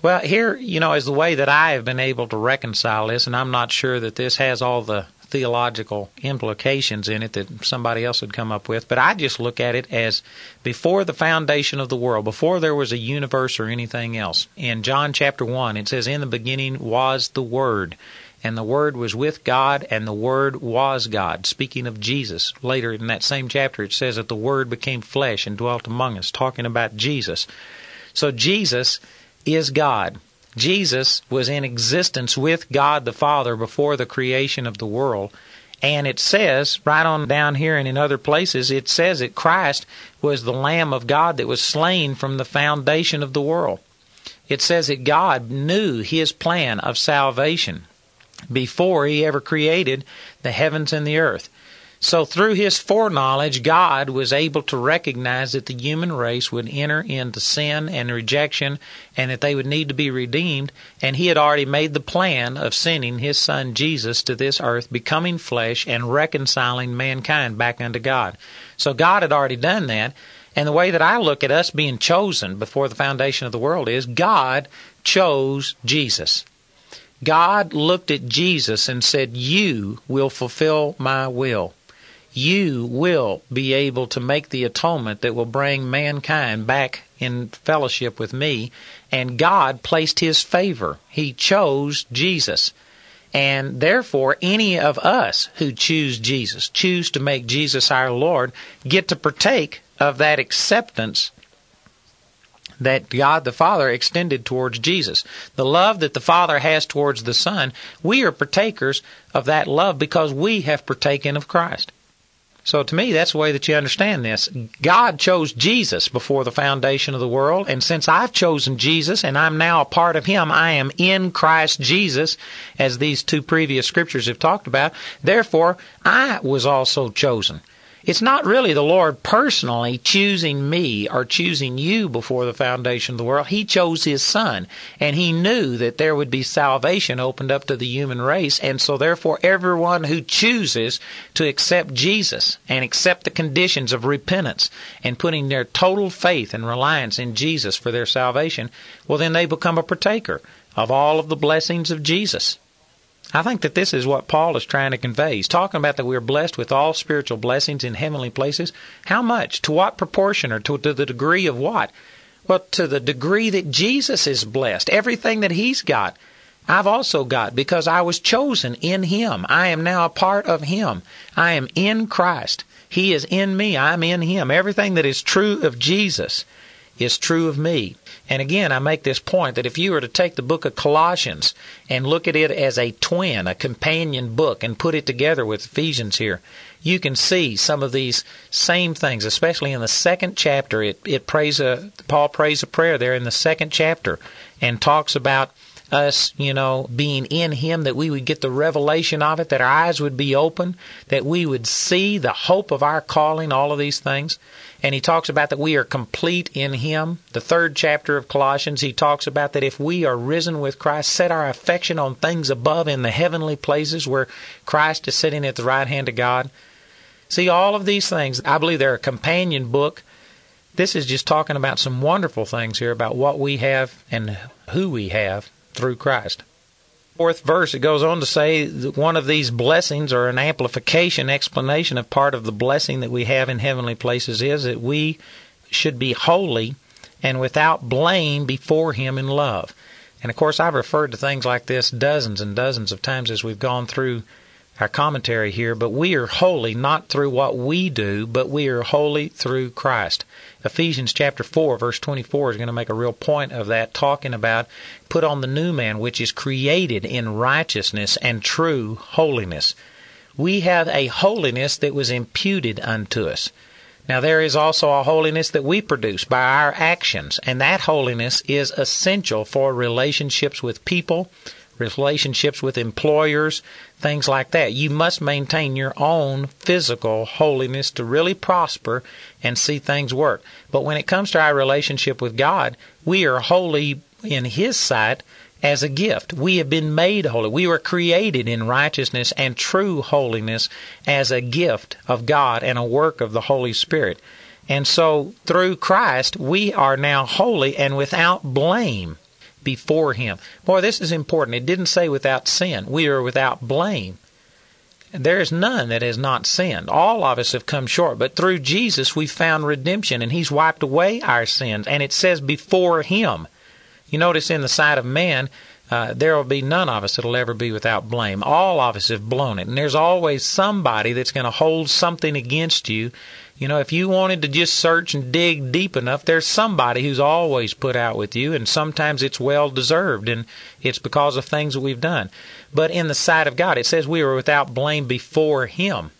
Speaker 2: Well, here, you know, is the way that I have been able to reconcile this, and I'm not sure that this has all the theological implications in it that somebody else would come up with, but I just look at it as before the foundation of the world, before there was a universe or anything else. In John chapter 1, it says, In the beginning was the Word, and the Word was with God, and the Word was God. Speaking of Jesus, later in that same chapter, it says that the Word became flesh and dwelt among us, talking about Jesus. So Jesus is God. Jesus was in existence with God the Father before the creation of the world. And it says, right on down here and in other places, it says that Christ was the Lamb of God that was slain from the foundation of the world. It says that God knew his plan of salvation before he ever created the heavens and the earth. So, through his foreknowledge, God was able to recognize that the human race would enter into sin and rejection and that they would need to be redeemed. And he had already made the plan of sending his son Jesus to this earth, becoming flesh, and reconciling mankind back unto God. So, God had already done that. And the way that I look at us being chosen before the foundation of the world is God chose Jesus. God looked at Jesus and said, You will fulfill my will you will be able to make the atonement that will bring mankind back in fellowship with me. And God placed his favor. He chose Jesus. And therefore, any of us who choose Jesus, choose to make Jesus our Lord, get to partake of that acceptance that God the Father extended towards Jesus. The love that the Father has towards the Son, we are partakers of that love because we have partaken of Christ. So to me, that's the way that you understand this. God chose Jesus before the foundation of the world, and since I've chosen Jesus and I'm now a part of Him, I am in Christ Jesus, as these two previous scriptures have talked about. Therefore, I was also chosen. It's not really the Lord personally choosing me or choosing you before the foundation of the world. He chose His Son, and He knew that there would be salvation opened up to the human race, and so therefore everyone who chooses to accept Jesus and accept the conditions of repentance and putting their total faith and reliance in Jesus for their salvation, well then they become a partaker of all of the blessings of Jesus. I think that this is what Paul is trying to convey. He's talking about that we are blessed with all spiritual blessings in heavenly places. How much? To what proportion? Or to, to the degree of what? Well, to the degree that Jesus is blessed. Everything that he's got, I've also got because I was chosen in him. I am now a part of him. I am in Christ. He is in me. I'm in him. Everything that is true of Jesus is true of me. And again, I make this point that if you were to take the book of Colossians and look at it as a twin, a companion book, and put it together with Ephesians here, you can see some of these same things, especially in the second chapter. It, it prays a, uh, Paul prays a prayer there in the second chapter and talks about us, you know, being in Him, that we would get the revelation of it, that our eyes would be open, that we would see the hope of our calling, all of these things. And he talks about that we are complete in Him. The third chapter of Colossians, he talks about that if we are risen with Christ, set our affection on things above in the heavenly places where Christ is sitting at the right hand of God. See, all of these things, I believe they're a companion book. This is just talking about some wonderful things here about what we have and who we have through Christ fourth verse, it goes on to say that one of these blessings, or an amplification, explanation of part of the blessing that we have in heavenly places, is that we should be holy and without blame before Him in love. And of course, I've referred to things like this dozens and dozens of times as we've gone through our commentary here, but we are holy not through what we do, but we are holy through Christ. Ephesians chapter 4 verse 24 is going to make a real point of that talking about put on the new man which is created in righteousness and true holiness. We have a holiness that was imputed unto us. Now there is also a holiness that we produce by our actions, and that holiness is essential for relationships with people, relationships with employers, things like that. You must maintain your own physical holiness to really prosper and see things work. But when it comes to our relationship with God, we are holy in His sight as a gift. We have been made holy. We were created in righteousness and true holiness as a gift of God and a work of the Holy Spirit. And so through Christ, we are now holy and without blame before Him. Boy, this is important. It didn't say without sin. We are without blame. There is none that has not sinned. All of us have come short, but through Jesus we found redemption and He's wiped away our sins. And it says before Him. You notice in the sight of man, uh, there will be none of us that'll ever be without blame. All of us have blown it, and there's always somebody that's going to hold something against you you know, if you wanted to just search and dig deep enough, there's somebody who's always put out with you, and sometimes it's well deserved, and it's because of things that we've done. But in the sight of God, it says we were without blame before Him.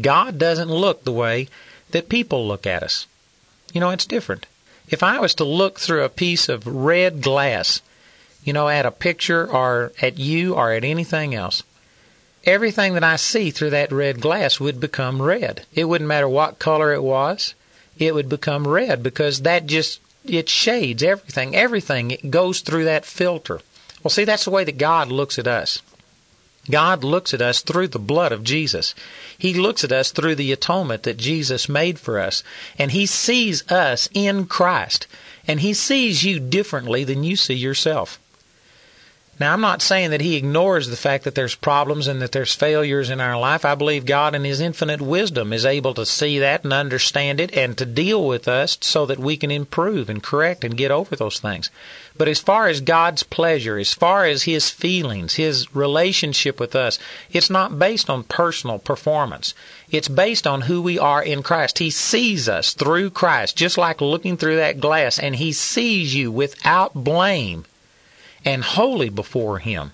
Speaker 2: God doesn't look the way that people look at us. You know, it's different. If I was to look through a piece of red glass, you know, at a picture or at you or at anything else, everything that I see through that red glass would become red. It wouldn't matter what color it was, it would become red because that just it shades everything. Everything it goes through that filter. Well, see, that's the way that God looks at us. God looks at us through the blood of Jesus. He looks at us through the atonement that Jesus made for us. And He sees us in Christ. And He sees you differently than you see yourself. Now, I'm not saying that he ignores the fact that there's problems and that there's failures in our life. I believe God, in His infinite wisdom, is able to see that and understand it and to deal with us so that we can improve and correct and get over those things. But as far as God's pleasure, as far as His feelings, His relationship with us, it's not based on personal performance. It's based on who we are in Christ. He sees us through Christ, just like looking through that glass, and He sees you without blame and holy before Him.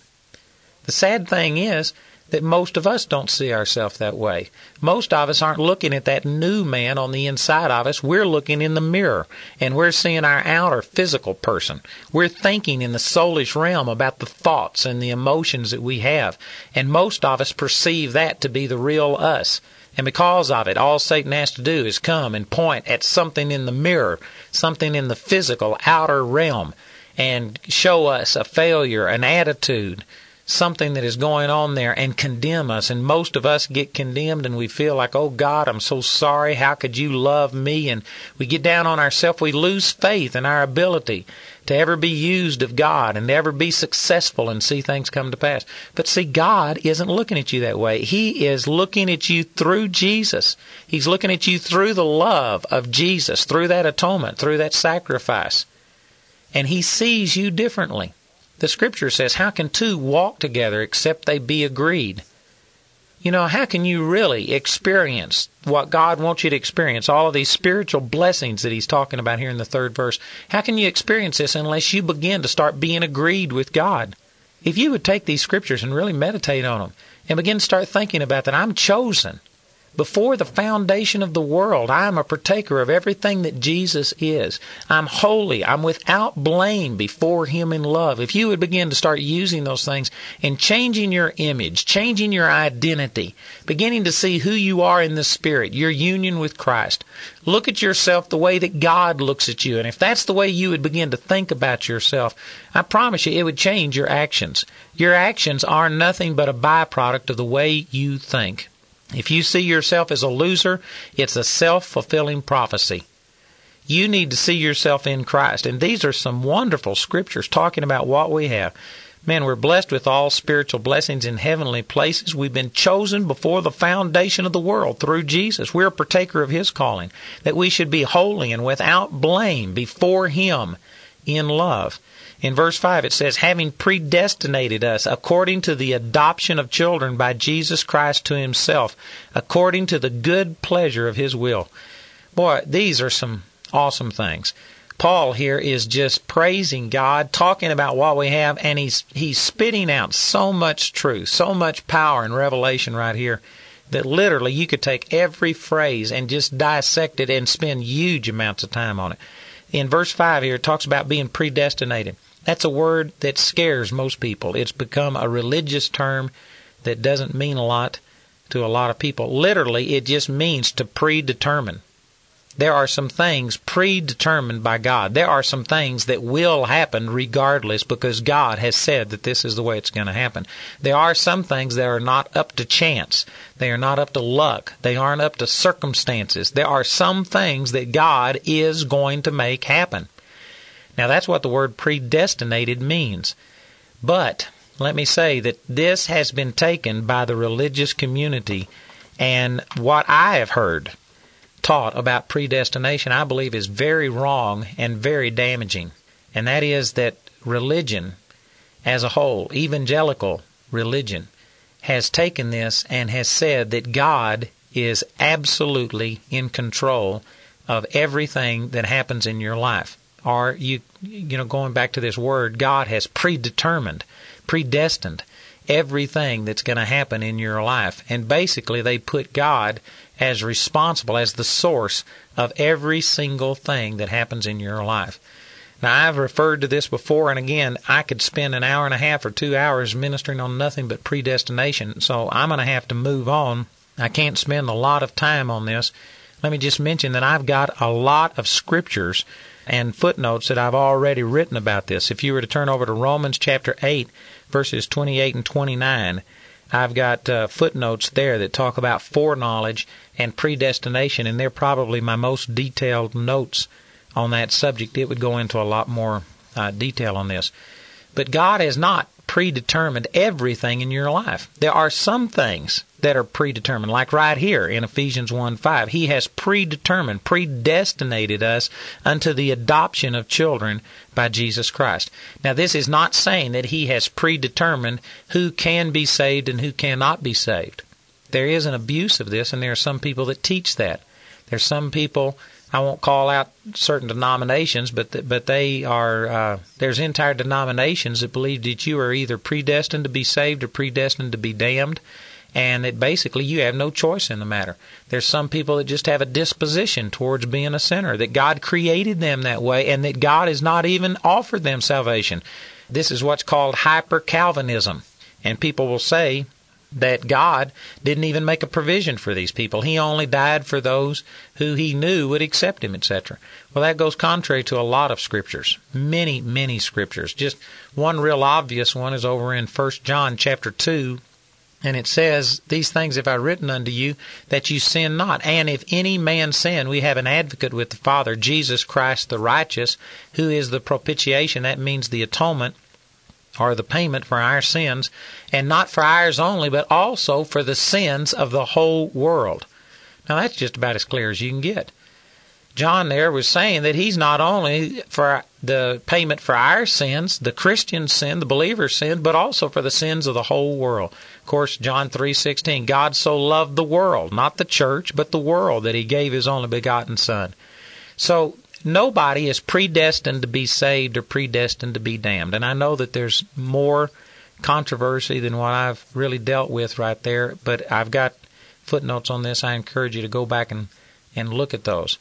Speaker 2: The sad thing is that most of us don't see ourselves that way. Most of us aren't looking at that new man on the inside of us. We're looking in the mirror and we're seeing our outer physical person. We're thinking in the soulish realm about the thoughts and the emotions that we have. And most of us perceive that to be the real us. And because of it, all Satan has to do is come and point at something in the mirror, something in the physical outer realm, and show us a failure, an attitude, something that is going on there and condemn us. And most of us get condemned and we feel like, oh God, I'm so sorry. How could you love me? And we get down on ourselves. We lose faith in our ability to ever be used of God and ever be successful and see things come to pass. But see, God isn't looking at you that way. He is looking at you through Jesus. He's looking at you through the love of Jesus, through that atonement, through that sacrifice. And He sees you differently. The scripture says, How can two walk together except they be agreed? You know, how can you really experience what God wants you to experience, all of these spiritual blessings that He's talking about here in the third verse? How can you experience this unless you begin to start being agreed with God? If you would take these scriptures and really meditate on them and begin to start thinking about that, I'm chosen. Before the foundation of the world, I am a partaker of everything that Jesus is. I'm holy. I'm without blame before Him in love. If you would begin to start using those things and changing your image, changing your identity, beginning to see who you are in the Spirit, your union with Christ, look at yourself the way that God looks at you. And if that's the way you would begin to think about yourself, I promise you it would change your actions. Your actions are nothing but a byproduct of the way you think. If you see yourself as a loser, it's a self fulfilling prophecy. You need to see yourself in Christ. And these are some wonderful scriptures talking about what we have. Man, we're blessed with all spiritual blessings in heavenly places. We've been chosen before the foundation of the world through Jesus. We're a partaker of His calling, that we should be holy and without blame before Him in love. In verse 5, it says, having predestinated us according to the adoption of children by Jesus Christ to himself, according to the good pleasure of his will. Boy, these are some awesome things. Paul here is just praising God, talking about what we have, and he's he's spitting out so much truth, so much power and revelation right here that literally you could take every phrase and just dissect it and spend huge amounts of time on it. In verse 5 here, it talks about being predestinated. That's a word that scares most people. It's become a religious term that doesn't mean a lot to a lot of people. Literally, it just means to predetermine. There are some things predetermined by God. There are some things that will happen regardless because God has said that this is the way it's going to happen. There are some things that are not up to chance. They are not up to luck. They aren't up to circumstances. There are some things that God is going to make happen. Now, that's what the word predestinated means. But let me say that this has been taken by the religious community, and what I have heard taught about predestination, I believe, is very wrong and very damaging. And that is that religion as a whole, evangelical religion, has taken this and has said that God is absolutely in control of everything that happens in your life are you you know going back to this word God has predetermined, predestined everything that's going to happen in your life. And basically they put God as responsible as the source of every single thing that happens in your life. Now, I've referred to this before, and again, I could spend an hour and a half or two hours ministering on nothing but predestination, so I'm going to have to move on. I can't spend a lot of time on this. Let me just mention that I've got a lot of scriptures and footnotes that I've already written about this. If you were to turn over to Romans chapter 8, verses 28 and 29, I've got uh, footnotes there that talk about foreknowledge and predestination, and they're probably my most detailed notes on that subject. It would go into a lot more uh, detail on this. But God has not predetermined everything in your life. There are some things that are predetermined, like right here in Ephesians 1 5. He has predetermined, predestinated us unto the adoption of children by Jesus Christ. Now, this is not saying that He has predetermined who can be saved and who cannot be saved. There is an abuse of this, and there are some people that teach that. There's some people I won't call out certain denominations, but th- but they are uh, there's entire denominations that believe that you are either predestined to be saved or predestined to be damned, and that basically you have no choice in the matter. There's some people that just have a disposition towards being a sinner, that God created them that way, and that God has not even offered them salvation. This is what's called hyper Calvinism. And people will say that God didn't even make a provision for these people. He only died for those who he knew would accept him, etc. Well, that goes contrary to a lot of scriptures. Many, many scriptures. Just one real obvious one is over in 1 John chapter 2, and it says, These things have I written unto you, that you sin not. And if any man sin, we have an advocate with the Father, Jesus Christ the righteous, who is the propitiation. That means the atonement or the payment for our sins, and not for ours only, but also for the sins of the whole world. Now that's just about as clear as you can get. John there was saying that he's not only for the payment for our sins, the Christian sin, the believer's sin, but also for the sins of the whole world. Of course, John 3:16, God so loved the world, not the church, but the world that he gave his only begotten son. So nobody is predestined to be saved or predestined to be damned. And I know that there's more controversy than what I've really dealt with right there, but I've got footnotes on this. I encourage you to go back and, and look at those.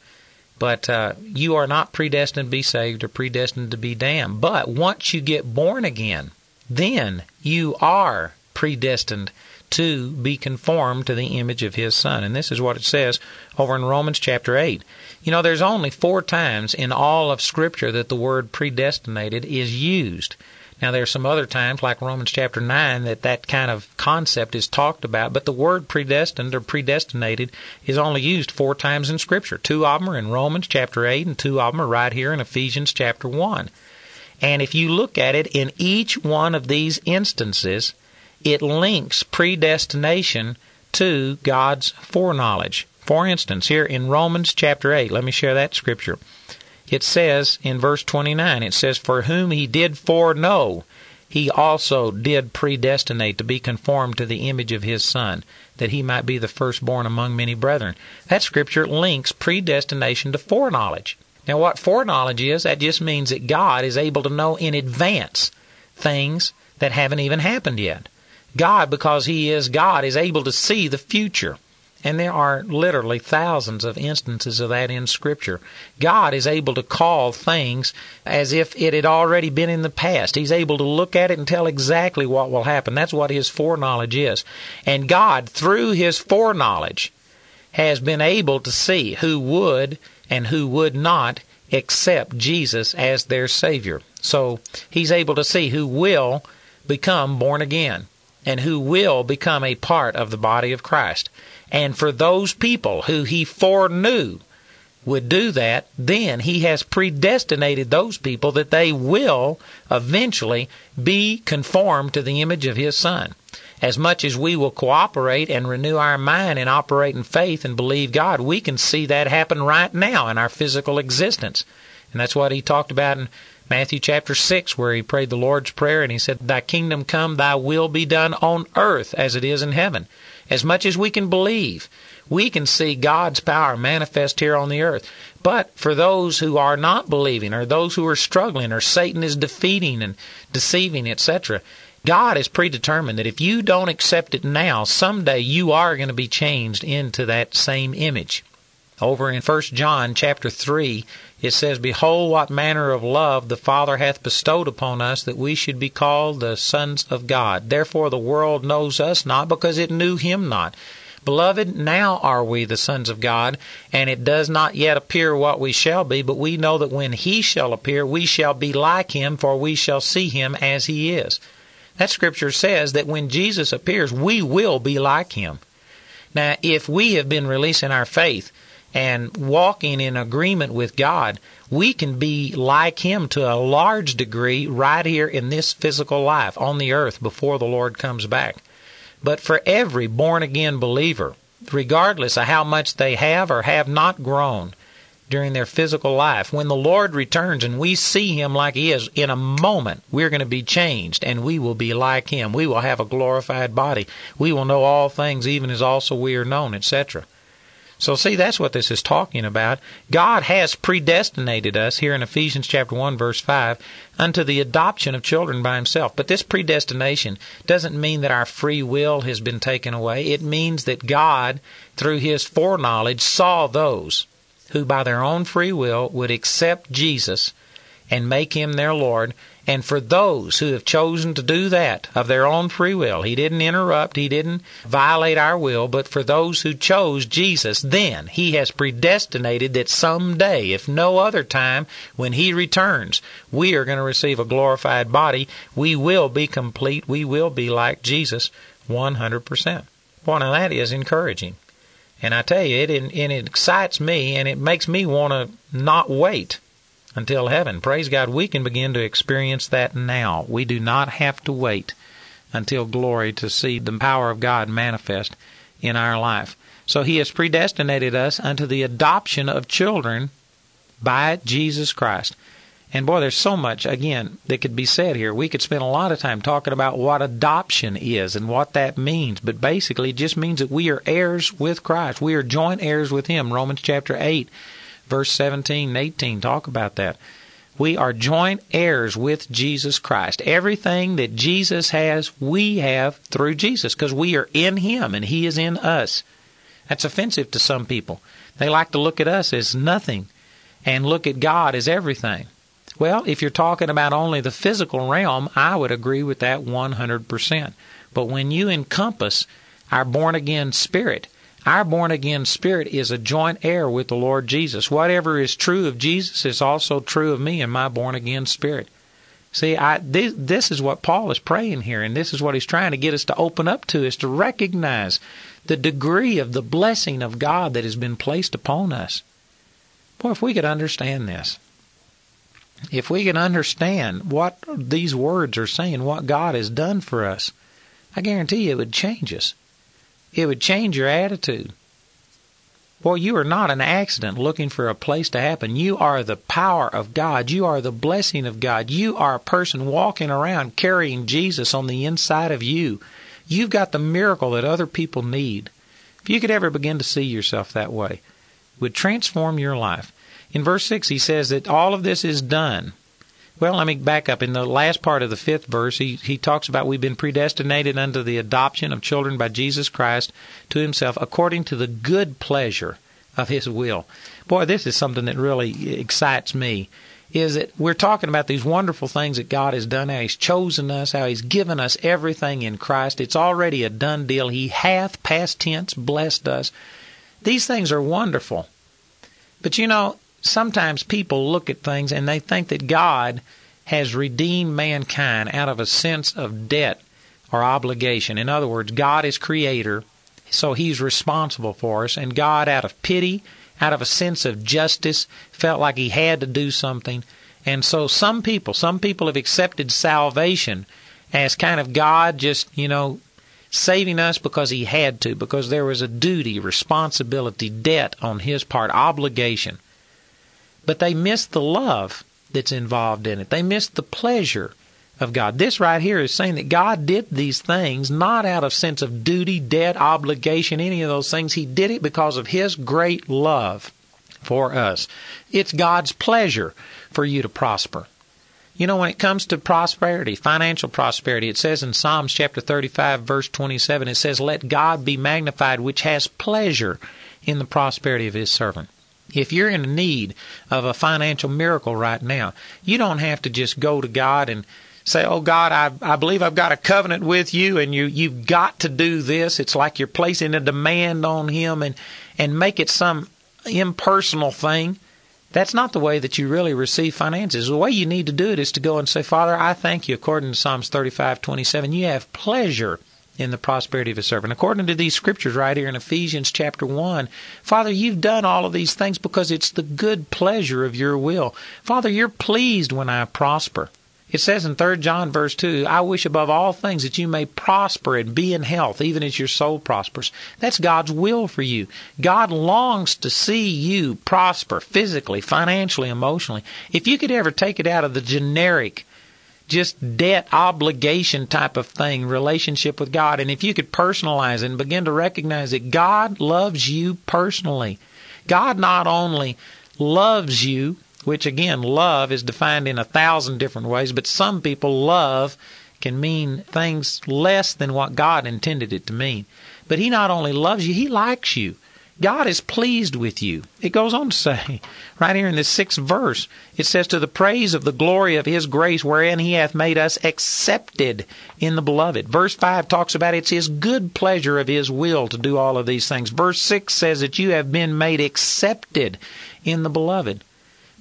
Speaker 2: But uh, you are not predestined to be saved or predestined to be damned. But once you get born again, then you are predestined to be conformed to the image of his son. And this is what it says over in Romans chapter 8. You know, there's only four times in all of Scripture that the word predestinated is used. Now, there are some other times, like Romans chapter 9, that that kind of concept is talked about, but the word predestined or predestinated is only used four times in Scripture. Two of them are in Romans chapter 8, and two of them are right here in Ephesians chapter 1. And if you look at it, in each one of these instances, it links predestination to God's foreknowledge. For instance, here in Romans chapter 8, let me share that scripture. It says in verse 29, it says, For whom he did foreknow, he also did predestinate to be conformed to the image of his Son, that he might be the firstborn among many brethren. That scripture links predestination to foreknowledge. Now, what foreknowledge is, that just means that God is able to know in advance things that haven't even happened yet. God, because He is God, is able to see the future. And there are literally thousands of instances of that in Scripture. God is able to call things as if it had already been in the past. He's able to look at it and tell exactly what will happen. That's what His foreknowledge is. And God, through His foreknowledge, has been able to see who would and who would not accept Jesus as their Savior. So He's able to see who will become born again and who will become a part of the body of Christ. And for those people who he foreknew would do that, then he has predestinated those people that they will eventually be conformed to the image of his son. As much as we will cooperate and renew our mind and operate in faith and believe God, we can see that happen right now in our physical existence. And that's what he talked about in Matthew chapter 6, where he prayed the Lord's Prayer and he said, Thy kingdom come, thy will be done on earth as it is in heaven. As much as we can believe, we can see God's power manifest here on the earth. But for those who are not believing, or those who are struggling, or Satan is defeating and deceiving, etc., God is predetermined that if you don't accept it now, someday you are going to be changed into that same image. Over in 1 John chapter 3, it says, Behold, what manner of love the Father hath bestowed upon us, that we should be called the sons of God. Therefore the world knows us not, because it knew him not. Beloved, now are we the sons of God, and it does not yet appear what we shall be, but we know that when he shall appear, we shall be like him, for we shall see him as he is. That scripture says that when Jesus appears, we will be like him. Now, if we have been releasing our faith, and walking in agreement with God, we can be like Him to a large degree right here in this physical life on the earth before the Lord comes back. But for every born again believer, regardless of how much they have or have not grown during their physical life, when the Lord returns and we see Him like He is, in a moment we're going to be changed and we will be like Him. We will have a glorified body. We will know all things even as also we are known, etc. So see, that's what this is talking about. God has predestinated us here in Ephesians chapter 1 verse 5 unto the adoption of children by himself. But this predestination doesn't mean that our free will has been taken away. It means that God, through his foreknowledge, saw those who by their own free will would accept Jesus and make him their Lord and for those who have chosen to do that of their own free will, He didn't interrupt, He didn't violate our will, but for those who chose Jesus, then He has predestinated that someday, if no other time, when He returns, we are going to receive a glorified body. We will be complete. We will be like Jesus 100%. Well, now that is encouraging. And I tell you, it, it excites me and it makes me want to not wait until heaven. Praise God, we can begin to experience that now. We do not have to wait until glory to see the power of God manifest in our life. So He has predestinated us unto the adoption of children by Jesus Christ. And boy, there's so much, again, that could be said here. We could spend a lot of time talking about what adoption is and what that means. But basically, it just means that we are heirs with Christ. We are joint heirs with Him. Romans chapter 8 verse 17 and 18 talk about that. We are joint heirs with Jesus Christ. Everything that Jesus has, we have through Jesus because we are in Him and He is in us. That's offensive to some people. They like to look at us as nothing and look at God as everything. Well, if you're talking about only the physical realm, I would agree with that 100%. But when you encompass our born again spirit, our born again spirit is a joint heir with the Lord Jesus. Whatever is true of Jesus is also true of me and my born again spirit. See, I, this, this is what Paul is praying here, and this is what he's trying to get us to open up to, is to recognize the degree of the blessing of God that has been placed upon us. Boy, if we could understand this, if we could understand what these words are saying, what God has done for us, I guarantee you it would change us. It would change your attitude. Boy, you are not an accident looking for a place to happen. You are the power of God. You are the blessing of God. You are a person walking around carrying Jesus on the inside of you. You've got the miracle that other people need. If you could ever begin to see yourself that way, it would transform your life. In verse 6, he says that all of this is done well, let me back up. In the last part of the fifth verse, he, he talks about we've been predestinated unto the adoption of children by Jesus Christ to himself according to the good pleasure of his will. Boy, this is something that really excites me. Is that we're talking about these wonderful things that God has done, how He's chosen us, how He's given us everything in Christ. It's already a done deal. He hath, past tense, blessed us. These things are wonderful. But you know, sometimes people look at things and they think that God has redeemed mankind out of a sense of debt or obligation. In other words, God is creator, so he's responsible for us, and God, out of pity, out of a sense of justice, felt like he had to do something. And so some people, some people have accepted salvation as kind of God just, you know, saving us because he had to, because there was a duty, responsibility, debt on his part, obligation but they miss the love that's involved in it. They miss the pleasure of God. This right here is saying that God did these things not out of sense of duty, debt, obligation, any of those things. He did it because of His great love for us. It's God's pleasure for you to prosper. You know, when it comes to prosperity, financial prosperity, it says in Psalms chapter 35, verse 27, it says, Let God be magnified, which has pleasure in the prosperity of his servant. If you're in need of a financial miracle right now, you don't have to just go to God and say, "Oh God, I I believe I've got a covenant with you, and you you've got to do this." It's like you're placing a demand on Him and and make it some impersonal thing. That's not the way that you really receive finances. The way you need to do it is to go and say, "Father, I thank you." According to Psalms thirty-five twenty-seven, you have pleasure in the prosperity of his servant. According to these scriptures right here in Ephesians chapter 1, Father, you've done all of these things because it's the good pleasure of your will. Father, you're pleased when I prosper. It says in 3 John verse 2, I wish above all things that you may prosper and be in health, even as your soul prospers. That's God's will for you. God longs to see you prosper physically, financially, emotionally. If you could ever take it out of the generic just debt obligation type of thing, relationship with God. And if you could personalize and begin to recognize that God loves you personally. God not only loves you, which again, love is defined in a thousand different ways, but some people love can mean things less than what God intended it to mean. But He not only loves you, He likes you. God is pleased with you. It goes on to say, right here in this sixth verse, it says, To the praise of the glory of His grace, wherein He hath made us accepted in the beloved. Verse 5 talks about it's His good pleasure of His will to do all of these things. Verse 6 says that you have been made accepted in the beloved.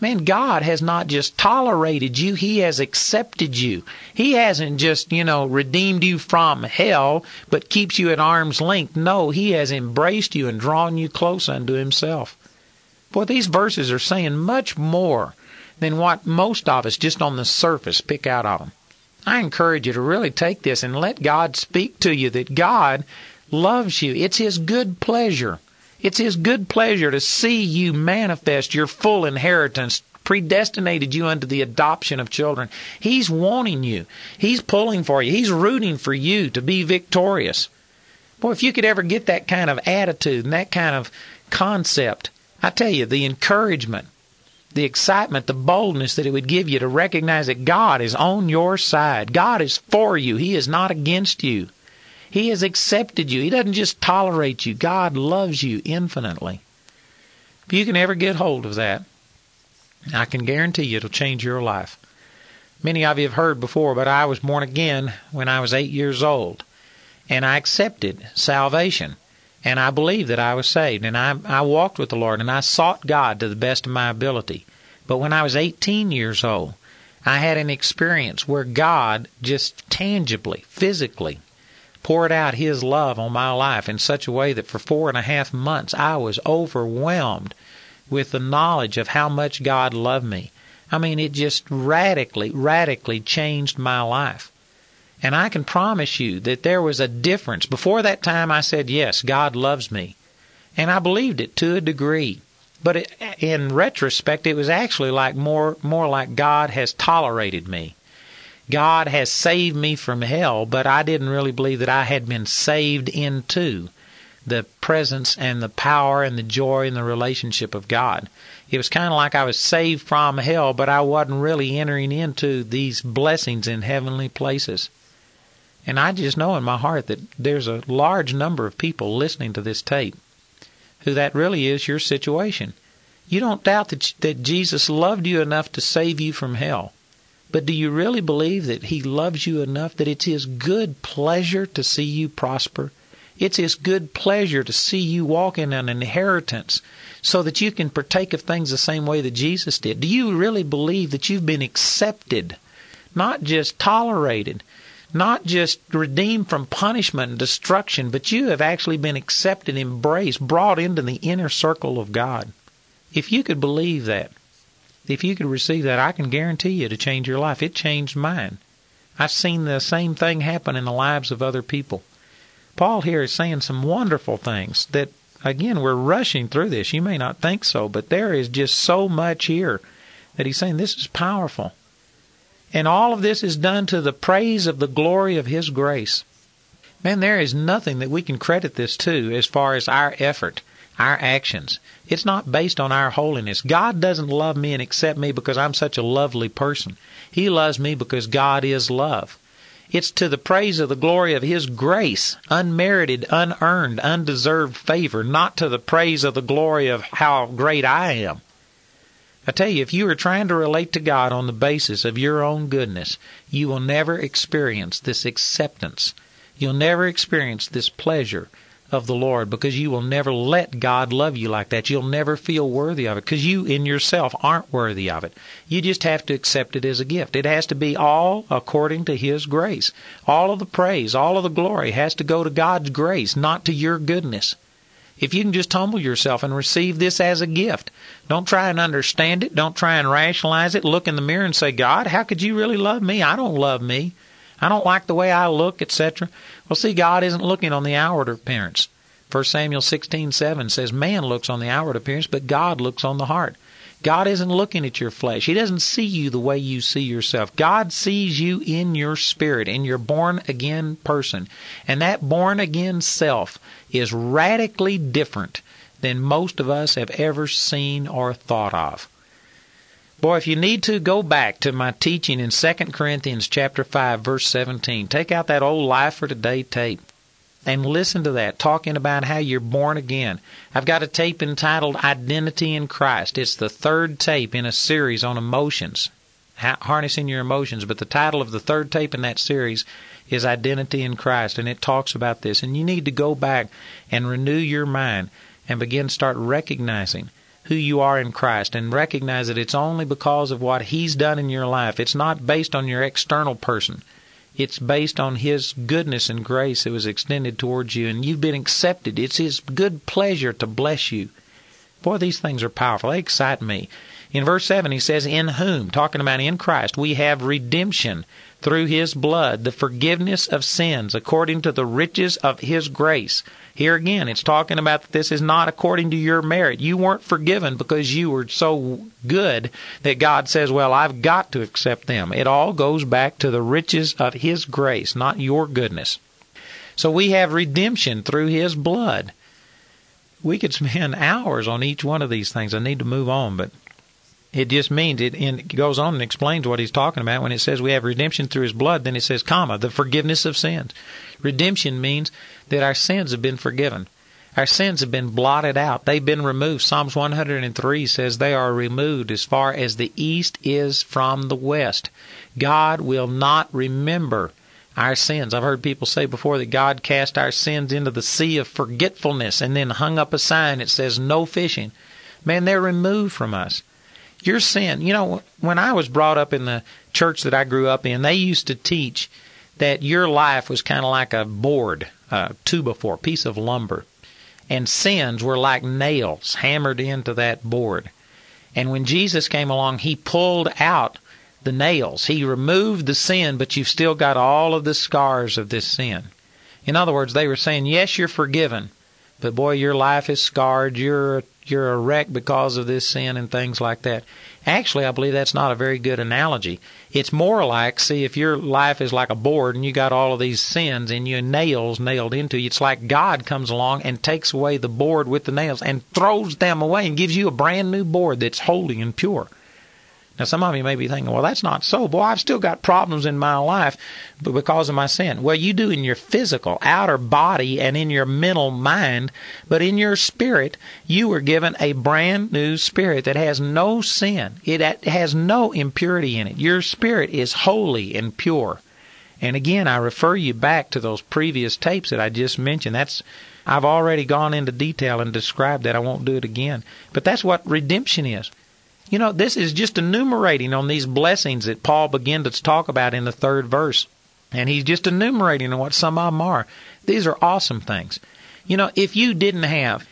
Speaker 2: Man, God has not just tolerated you, He has accepted you. He hasn't just, you know, redeemed you from hell, but keeps you at arm's length. No, He has embraced you and drawn you close unto Himself. Boy, these verses are saying much more than what most of us just on the surface pick out of them. I encourage you to really take this and let God speak to you that God loves you. It's His good pleasure it's His good pleasure to see you manifest your full inheritance predestinated you unto the adoption of children. He's wanting you. He's pulling for you. He's rooting for you to be victorious. Boy, if you could ever get that kind of attitude and that kind of concept, I tell you, the encouragement, the excitement, the boldness that it would give you to recognize that God is on your side. God is for you. He is not against you. He has accepted you. He doesn't just tolerate you. God loves you infinitely. If you can ever get hold of that, I can guarantee you it'll change your life. Many of you have heard before, but I was born again when I was eight years old. And I accepted salvation. And I believed that I was saved. And I, I walked with the Lord and I sought God to the best of my ability. But when I was 18 years old, I had an experience where God just tangibly, physically poured out His love on my life in such a way that for four and a half months I was overwhelmed with the knowledge of how much God loved me. I mean, it just radically, radically changed my life. And I can promise you that there was a difference. Before that time, I said, Yes, God loves me. And I believed it to a degree. But it, in retrospect, it was actually like more, more like God has tolerated me. God has saved me from hell, but I didn't really believe that I had been saved into the presence and the power and the joy and the relationship of God. It was kind of like I was saved from hell, but I wasn't really entering into these blessings in heavenly places. And I just know in my heart that there's a large number of people listening to this tape who that really is your situation. You don't doubt that, that Jesus loved you enough to save you from hell. But do you really believe that He loves you enough that it's His good pleasure to see you prosper? It's His good pleasure to see you walk in an inheritance so that you can partake of things the same way that Jesus did. Do you really believe that you've been accepted, not just tolerated, not just redeemed from punishment and destruction, but you have actually been accepted, embraced, brought into the inner circle of God? If you could believe that, if you could receive that, I can guarantee you to change your life. It changed mine. I've seen the same thing happen in the lives of other people. Paul here is saying some wonderful things that, again, we're rushing through this. You may not think so, but there is just so much here that he's saying this is powerful. And all of this is done to the praise of the glory of his grace. Man, there is nothing that we can credit this to as far as our effort our actions. It's not based on our holiness. God doesn't love me and accept me because I'm such a lovely person. He loves me because God is love. It's to the praise of the glory of His grace, unmerited, unearned, undeserved favor, not to the praise of the glory of how great I am. I tell you, if you are trying to relate to God on the basis of your own goodness, you will never experience this acceptance. You'll never experience this pleasure of the Lord because you will never let God love you like that. You'll never feel worthy of it because you in yourself aren't worthy of it. You just have to accept it as a gift. It has to be all according to His grace. All of the praise, all of the glory has to go to God's grace, not to your goodness. If you can just humble yourself and receive this as a gift, don't try and understand it. Don't try and rationalize it. Look in the mirror and say, God, how could you really love me? I don't love me. I don't like the way I look, etc. Well, see, God isn't looking on the outward appearance. 1 Samuel 16:7 says, "Man looks on the outward appearance, but God looks on the heart." God isn't looking at your flesh. He doesn't see you the way you see yourself. God sees you in your spirit, in your born again person. And that born again self is radically different than most of us have ever seen or thought of. Boy, if you need to go back to my teaching in 2 Corinthians chapter 5 verse 17, take out that old life for today tape and listen to that, talking about how you're born again. I've got a tape entitled Identity in Christ. It's the third tape in a series on emotions, harnessing your emotions. But the title of the third tape in that series is Identity in Christ, and it talks about this. And you need to go back and renew your mind and begin to start recognizing who you are in Christ and recognize that it's only because of what He's done in your life. It's not based on your external person. It's based on His goodness and grace that was extended towards you, and you've been accepted. It's His good pleasure to bless you. Boy, these things are powerful. They excite me. In verse 7, he says, In whom, talking about in Christ, we have redemption through his blood, the forgiveness of sins according to the riches of his grace. Here again, it's talking about that this is not according to your merit. You weren't forgiven because you were so good that God says, Well, I've got to accept them. It all goes back to the riches of his grace, not your goodness. So we have redemption through his blood. We could spend hours on each one of these things. I need to move on, but it just means it, and it goes on and explains what he's talking about when it says we have redemption through his blood. Then it says, comma, the forgiveness of sins. Redemption means that our sins have been forgiven. Our sins have been blotted out. They've been removed. Psalms 103 says they are removed as far as the east is from the west. God will not remember our sins. I've heard people say before that God cast our sins into the sea of forgetfulness and then hung up a sign that says no fishing. Man, they're removed from us your sin. You know, when I was brought up in the church that I grew up in, they used to teach that your life was kind of like a board, a two by four, piece of lumber. And sins were like nails hammered into that board. And when Jesus came along, he pulled out the nails. He removed the sin, but you've still got all of the scars of this sin. In other words, they were saying, yes, you're forgiven, but boy, your life is scarred. You're you're a wreck because of this sin and things like that. Actually, I believe that's not a very good analogy. It's more like, see, if your life is like a board and you got all of these sins and your nails nailed into you, it's like God comes along and takes away the board with the nails and throws them away and gives you a brand new board that's holy and pure. Now, some of you may be thinking, well, that's not so. Boy, I've still got problems in my life but because of my sin. Well, you do in your physical, outer body, and in your mental mind, but in your spirit, you were given a brand new spirit that has no sin. It has no impurity in it. Your spirit is holy and pure. And again, I refer you back to those previous tapes that I just mentioned. That's I've already gone into detail and described that. I won't do it again. But that's what redemption is. You know, this is just enumerating on these blessings that Paul began to talk about in the third verse. And he's just enumerating on what some of them are. These are awesome things. You know, if you didn't have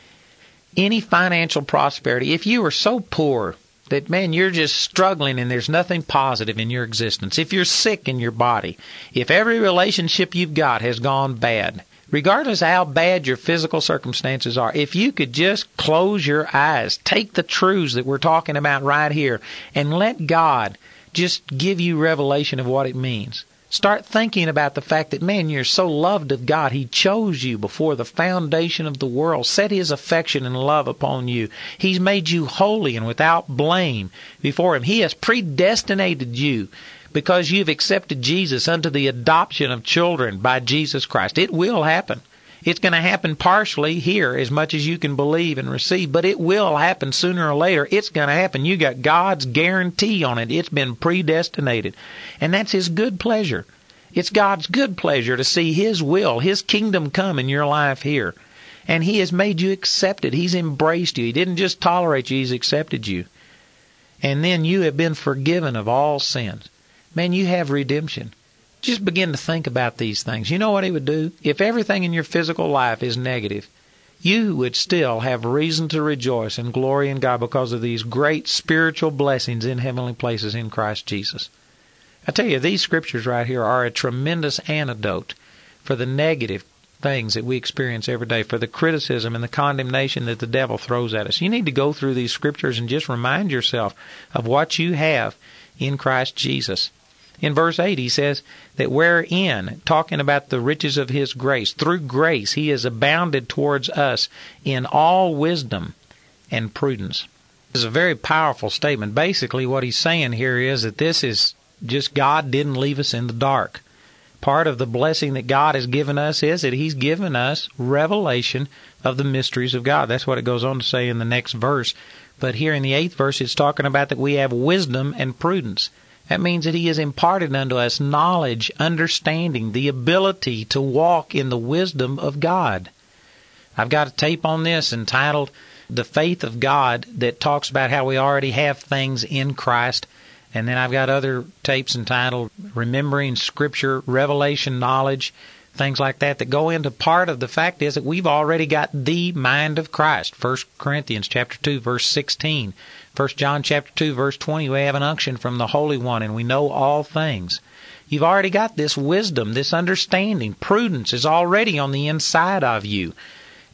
Speaker 2: any financial prosperity, if you were so poor that, man, you're just struggling and there's nothing positive in your existence, if you're sick in your body, if every relationship you've got has gone bad, regardless of how bad your physical circumstances are, if you could just close your eyes, take the truths that we're talking about right here, and let God just give you revelation of what it means. Start thinking about the fact that, man, you're so loved of God. He chose you before the foundation of the world, set His affection and love upon you. He's made you holy and without blame before Him. He has predestinated you because you've accepted Jesus unto the adoption of children by Jesus Christ. It will happen. It's going to happen partially here as much as you can believe and receive, but it will happen sooner or later. It's going to happen. You got God's guarantee on it. It's been predestinated. And that's His good pleasure. It's God's good pleasure to see His will, His kingdom come in your life here. And He has made you accepted. He's embraced you. He didn't just tolerate you, He's accepted you. And then you have been forgiven of all sins man, you have redemption. Just begin to think about these things. You know what he would do? If everything in your physical life is negative, you would still have reason to rejoice and glory in God because of these great spiritual blessings in heavenly places in Christ Jesus. I tell you, these scriptures right here are a tremendous antidote for the negative things that we experience every day, for the criticism and the condemnation that the devil throws at us. You need to go through these scriptures and just remind yourself of what you have in Christ Jesus. In verse 8, he says that wherein, talking about the riches of his grace, through grace he has abounded towards us in all wisdom and prudence. This is a very powerful statement. Basically, what he's saying here is that this is just God didn't leave us in the dark. Part of the blessing that God has given us is that He's given us revelation of the mysteries of God. That's what it goes on to say in the next verse. But here in the eighth verse, it's talking about that we have wisdom and prudence. That means that He has imparted unto us knowledge, understanding, the ability to walk in the wisdom of God. I've got a tape on this entitled The Faith of God that talks about how we already have things in Christ and then I've got other tapes entitled Remembering Scripture, Revelation Knowledge, things like that that go into part of the fact is that we've already got the mind of Christ. 1 Corinthians chapter 2 verse 16. 1 John chapter 2 verse 20 we have an unction from the Holy One and we know all things. You've already got this wisdom, this understanding, prudence is already on the inside of you.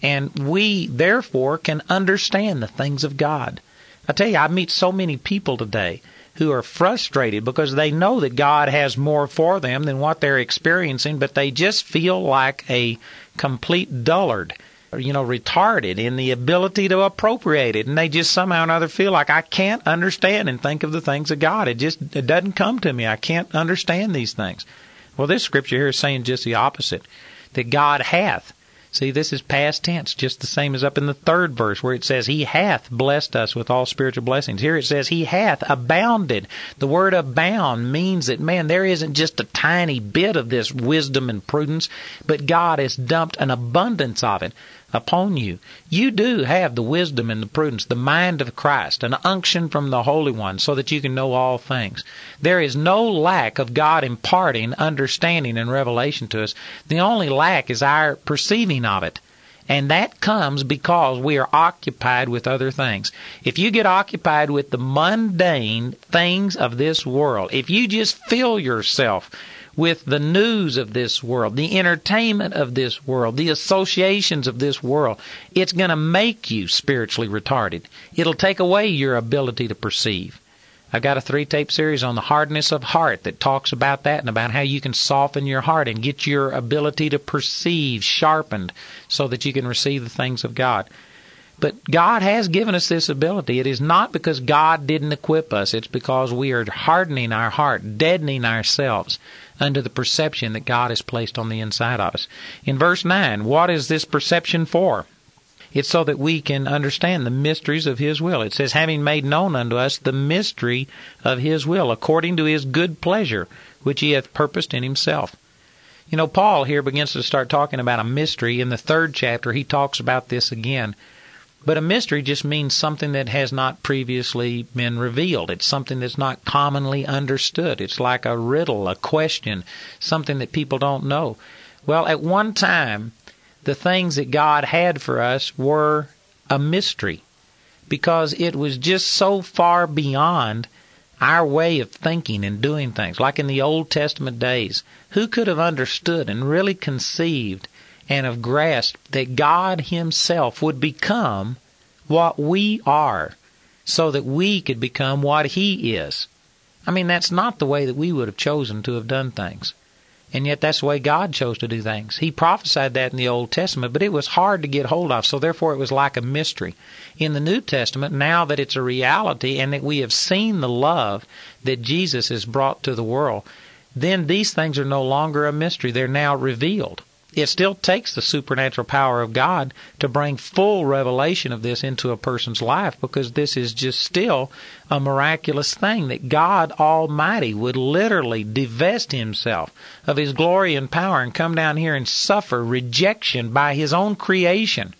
Speaker 2: And we therefore can understand the things of God. I tell you, I meet so many people today who are frustrated because they know that God has more for them than what they're experiencing, but they just feel like a complete dullard, you know, retarded in the ability to appropriate it. And they just somehow or another feel like I can't understand and think of the things of God. It just it doesn't come to me. I can't understand these things. Well, this scripture here is saying just the opposite that God hath See, this is past tense, just the same as up in the third verse where it says, He hath blessed us with all spiritual blessings. Here it says, He hath abounded. The word abound means that, man, there isn't just a tiny bit of this wisdom and prudence, but God has dumped an abundance of it upon you. You do have the wisdom and the prudence, the mind of Christ, an unction from the Holy One, so that you can know all things. There is no lack of God imparting understanding and revelation to us. The only lack is our perceiving of it. And that comes because we are occupied with other things. If you get occupied with the mundane things of this world, if you just fill yourself with the news of this world, the entertainment of this world, the associations of this world, it's going to make you spiritually retarded. It'll take away your ability to perceive. I've got a three tape series on the hardness of heart that talks about that and about how you can soften your heart and get your ability to perceive sharpened so that you can receive the things of God. But God has given us this ability. It is not because God didn't equip us. It's because we are hardening our heart, deadening ourselves under the perception that God has placed on the inside of us. In verse 9, what is this perception for? It's so that we can understand the mysteries of His will. It says, having made known unto us the mystery of His will, according to His good pleasure, which He hath purposed in Himself. You know, Paul here begins to start talking about a mystery. In the third chapter, he talks about this again. But a mystery just means something that has not previously been revealed. It's something that's not commonly understood. It's like a riddle, a question, something that people don't know. Well, at one time, the things that God had for us were a mystery because it was just so far beyond our way of thinking and doing things. Like in the Old Testament days, who could have understood and really conceived and have grasped that God Himself would become what we are so that we could become what He is. I mean, that's not the way that we would have chosen to have done things. And yet that's the way God chose to do things. He prophesied that in the Old Testament, but it was hard to get hold of, so therefore it was like a mystery. In the New Testament, now that it's a reality and that we have seen the love that Jesus has brought to the world, then these things are no longer a mystery. They're now revealed it still takes the supernatural power of God to bring full revelation of this into a person's life because this is just still a miraculous thing that God Almighty would literally divest himself of his glory and power and come down here and suffer rejection by his own creation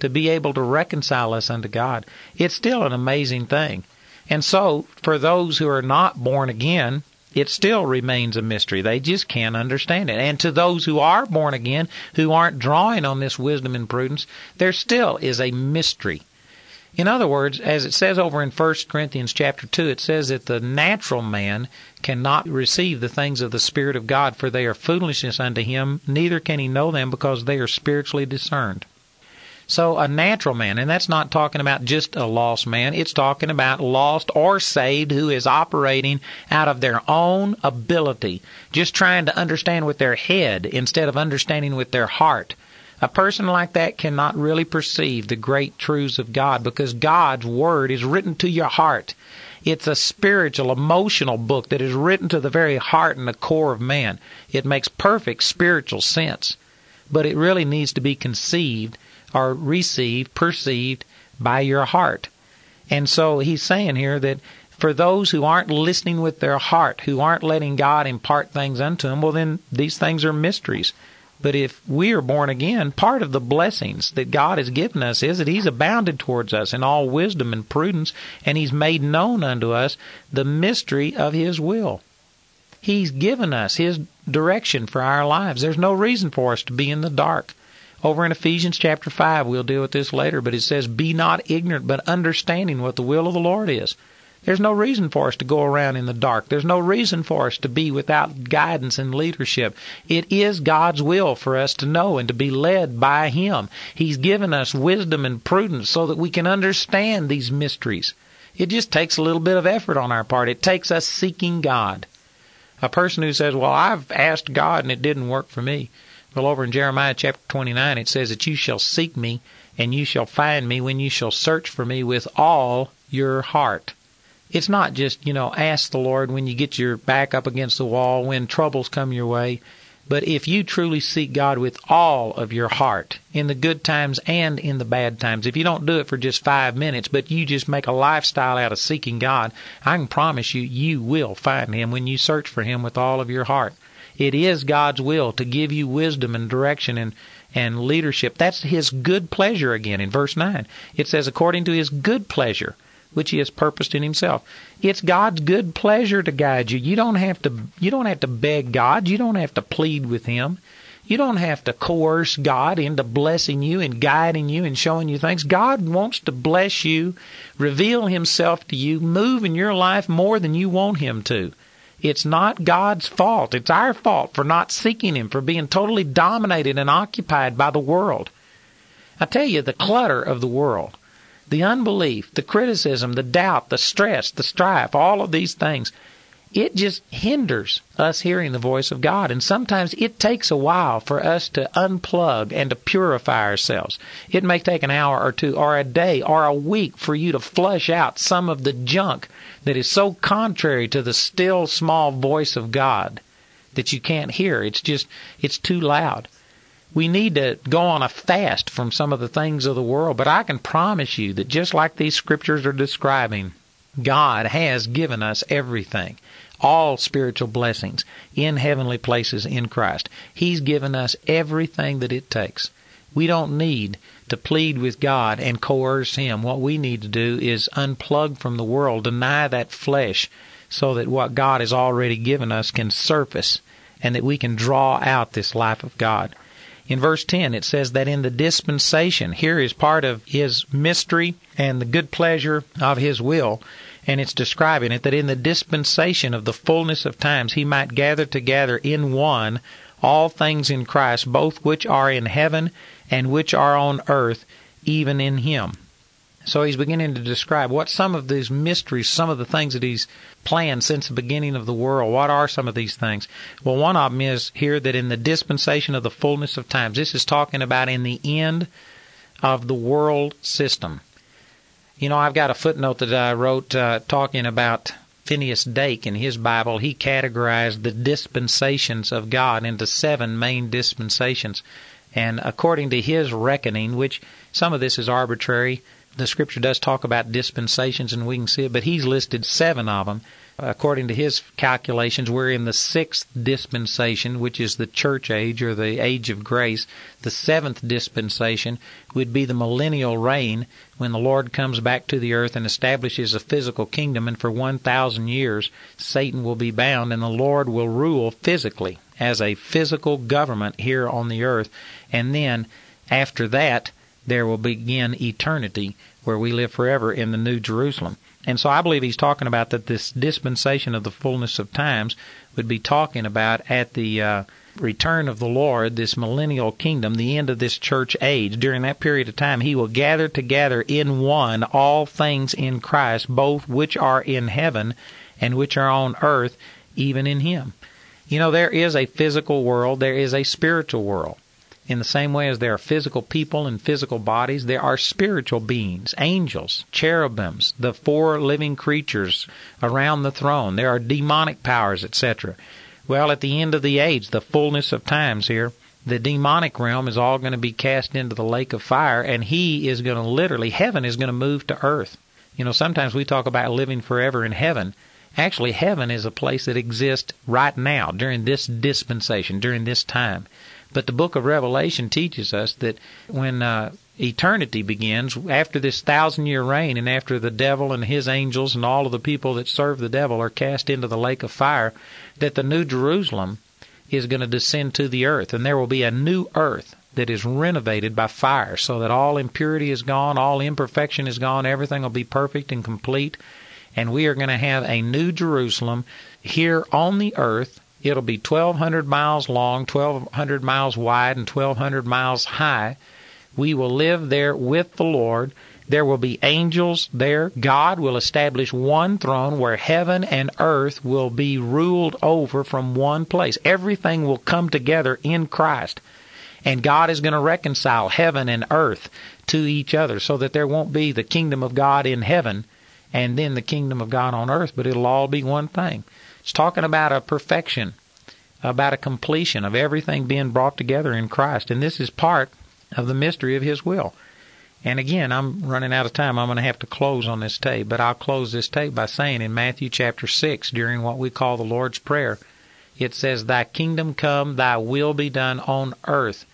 Speaker 2: to be able to reconcile us unto God. It's still an amazing thing. And so, for those who are not born again, it still remains a mystery. They just can't understand it. And to those who are born again, who aren't drawing on this wisdom and prudence, there still is a mystery. In other words, as it says over in 1 Corinthians chapter 2, it says that the natural man cannot receive the things of the Spirit of God, for they are foolishness unto him, neither can he know them because they are spiritually discerned. So a natural man, and that's not talking about just a lost man, it's talking about lost or saved who is operating out of their own ability, just trying to understand with their head instead of understanding with their heart. A person like that cannot really perceive the great truths of God because God's Word is written to your heart. It's a spiritual, emotional book that is written to the very heart and the core of man. It makes perfect spiritual sense, but it really needs to be conceived or received, perceived by your heart. And so he's saying here that for those who aren't listening with their heart, who aren't letting God impart things unto them, well, then these things are mysteries. But if we are born again, part of the blessings that God has given us is that He's abounded towards us in all wisdom and prudence, and He's made known unto us the mystery of His will. He's given us His direction for our lives. There's no reason for us to be in the dark. Over in Ephesians chapter 5, we'll deal with this later, but it says, Be not ignorant, but understanding what the will of the Lord is. There's no reason for us to go around in the dark. There's no reason for us to be without guidance and leadership. It is God's will for us to know and to be led by Him. He's given us wisdom and prudence so that we can understand these mysteries. It just takes a little bit of effort on our part. It takes us seeking God. A person who says, Well, I've asked God and it didn't work for me. Well, over in Jeremiah chapter 29, it says that you shall seek me and you shall find me when you shall search for me with all your heart. It's not just, you know, ask the Lord when you get your back up against the wall, when troubles come your way. But if you truly seek God with all of your heart, in the good times and in the bad times, if you don't do it for just five minutes, but you just make a lifestyle out of seeking God, I can promise you, you will find Him when you search for Him with all of your heart. It is God's will to give you wisdom and direction and, and leadership. That's His good pleasure again in verse 9. It says, according to His good pleasure, which He has purposed in Himself. It's God's good pleasure to guide you. You don't have to, you don't have to beg God. You don't have to plead with Him. You don't have to coerce God into blessing you and guiding you and showing you things. God wants to bless you, reveal Himself to you, move in your life more than you want Him to. It's not God's fault. It's our fault for not seeking Him, for being totally dominated and occupied by the world. I tell you, the clutter of the world, the unbelief, the criticism, the doubt, the stress, the strife, all of these things, it just hinders us hearing the voice of God. And sometimes it takes a while for us to unplug and to purify ourselves. It may take an hour or two or a day or a week for you to flush out some of the junk that is so contrary to the still small voice of God that you can't hear. It's just, it's too loud. We need to go on a fast from some of the things of the world, but I can promise you that just like these scriptures are describing, God has given us everything all spiritual blessings in heavenly places in Christ. He's given us everything that it takes. We don't need to plead with God and coerce Him. What we need to do is unplug from the world, deny that flesh, so that what God has already given us can surface and that we can draw out this life of God. In verse 10, it says that in the dispensation, here is part of His mystery and the good pleasure of His will and it's describing it that in the dispensation of the fullness of times he might gather together in one all things in Christ, both which are in heaven and which are on earth, even in him. So he's beginning to describe what some of these mysteries, some of the things that he's planned since the beginning of the world. What are some of these things? Well, one of them is here that in the dispensation of the fullness of times, this is talking about in the end of the world system. You know, I've got a footnote that I wrote uh, talking about Finis Dake in his Bible. He categorized the dispensations of God into seven main dispensations. And according to his reckoning, which some of this is arbitrary, the scripture does talk about dispensations and we can see it, but he's listed seven of them according to his calculations, we're in the sixth dispensation, which is the church age or the age of grace. The seventh dispensation would be the millennial reign when the Lord comes back to the earth and establishes a physical kingdom, and for 1,000 years Satan will be bound and the Lord will rule physically as a physical government here on the earth. And then, after that, there will begin eternity where we live forever in the New Jerusalem. And so I believe he's talking about that this dispensation of the fullness of times would be talking about at the uh, return of the Lord, this millennial kingdom, the end of this church age. During that period of time, he will gather together in one all things in Christ, both which are in heaven and which are on earth, even in him. You know, there is a physical world, there is a spiritual world. In the same way as there are physical people and physical bodies, there are spiritual beings, angels, cherubims, the four living creatures around the throne. There are demonic powers, etc. Well, at the end of the age, the fullness of times here, the demonic realm is all going to be cast into the lake of fire, and he is going to literally, heaven is going to move to earth. You know, sometimes we talk about living forever in heaven. Actually, heaven is a place that exists right now, during this dispensation, during this time. But the book of Revelation teaches us that when uh, eternity begins, after this thousand year reign, and after the devil and his angels and all of the people that serve the devil are cast into the lake of fire, that the new Jerusalem is going to descend to the earth, and there will be a new earth that is renovated by fire, so that all impurity is gone, all imperfection is gone, everything will be perfect and complete, and we are going to have a new Jerusalem here on the earth It'll be 1,200 miles long, 1,200 miles wide, and 1,200 miles high. We will live there with the Lord. There will be angels there. God will establish one throne where heaven and earth will be ruled over from one place. Everything will come together in Christ. And God is going to reconcile heaven and earth to each other so that there won't be the kingdom of God in heaven and then the kingdom of God on earth, but it'll all be one thing. It's talking about a perfection, about a completion of everything being brought together in Christ. And this is part of the mystery of His will. And again, I'm running out of time. I'm going to have to close on this tape, but I'll close this tape by saying in Matthew chapter 6, during what we call the Lord's Prayer, it says, Thy kingdom come, thy will be done on earth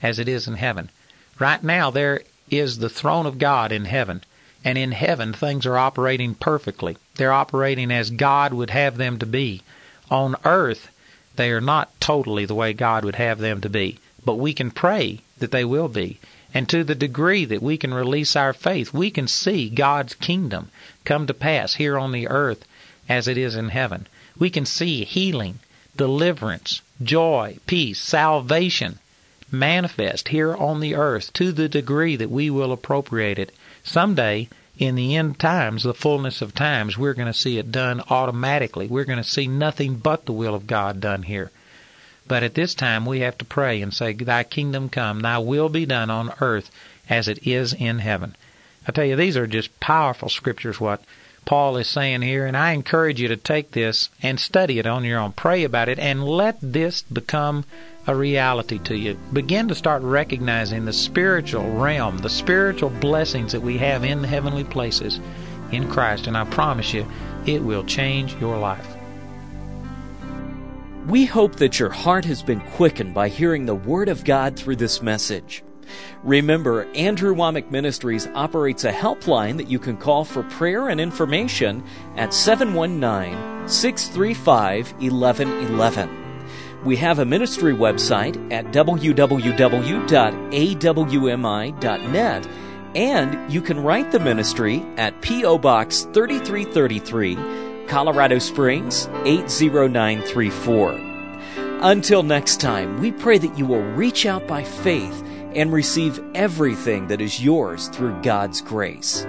Speaker 2: as it is in heaven. Right now, there is the throne of God in heaven. And in heaven, things are operating perfectly. They're operating as God would have them to be. On earth, they are not totally the way God would have them to be. But we can pray that they will be. And to the degree that we can release our faith, we can see God's kingdom come to pass here on the earth as it is in heaven. We can see healing, deliverance, joy, peace, salvation manifest here on the earth to the degree that we will appropriate it someday in the end times, the fullness of times, we're going to see it done automatically. We're going to see nothing but the will of God done here. But at this time, we have to pray and say, Thy kingdom come, Thy will be done on earth as it is in heaven. I tell you, these are just powerful scriptures, what Paul is saying here, and I encourage you to take this and study it on your own. Pray about it and let this become a reality to you. Begin to start recognizing the spiritual realm, the spiritual blessings that we have in the heavenly places in Christ, and I promise you, it will change your life.
Speaker 1: We hope that your heart has been quickened by hearing the Word of God through this message. Remember, Andrew Wommack Ministries operates a helpline that you can call for prayer and information at 719 635 1111. We have a ministry website at www.awmi.net, and you can write the ministry at P.O. Box 3333, Colorado Springs 80934. Until next time, we pray that you will reach out by faith and receive everything that is yours through God's grace.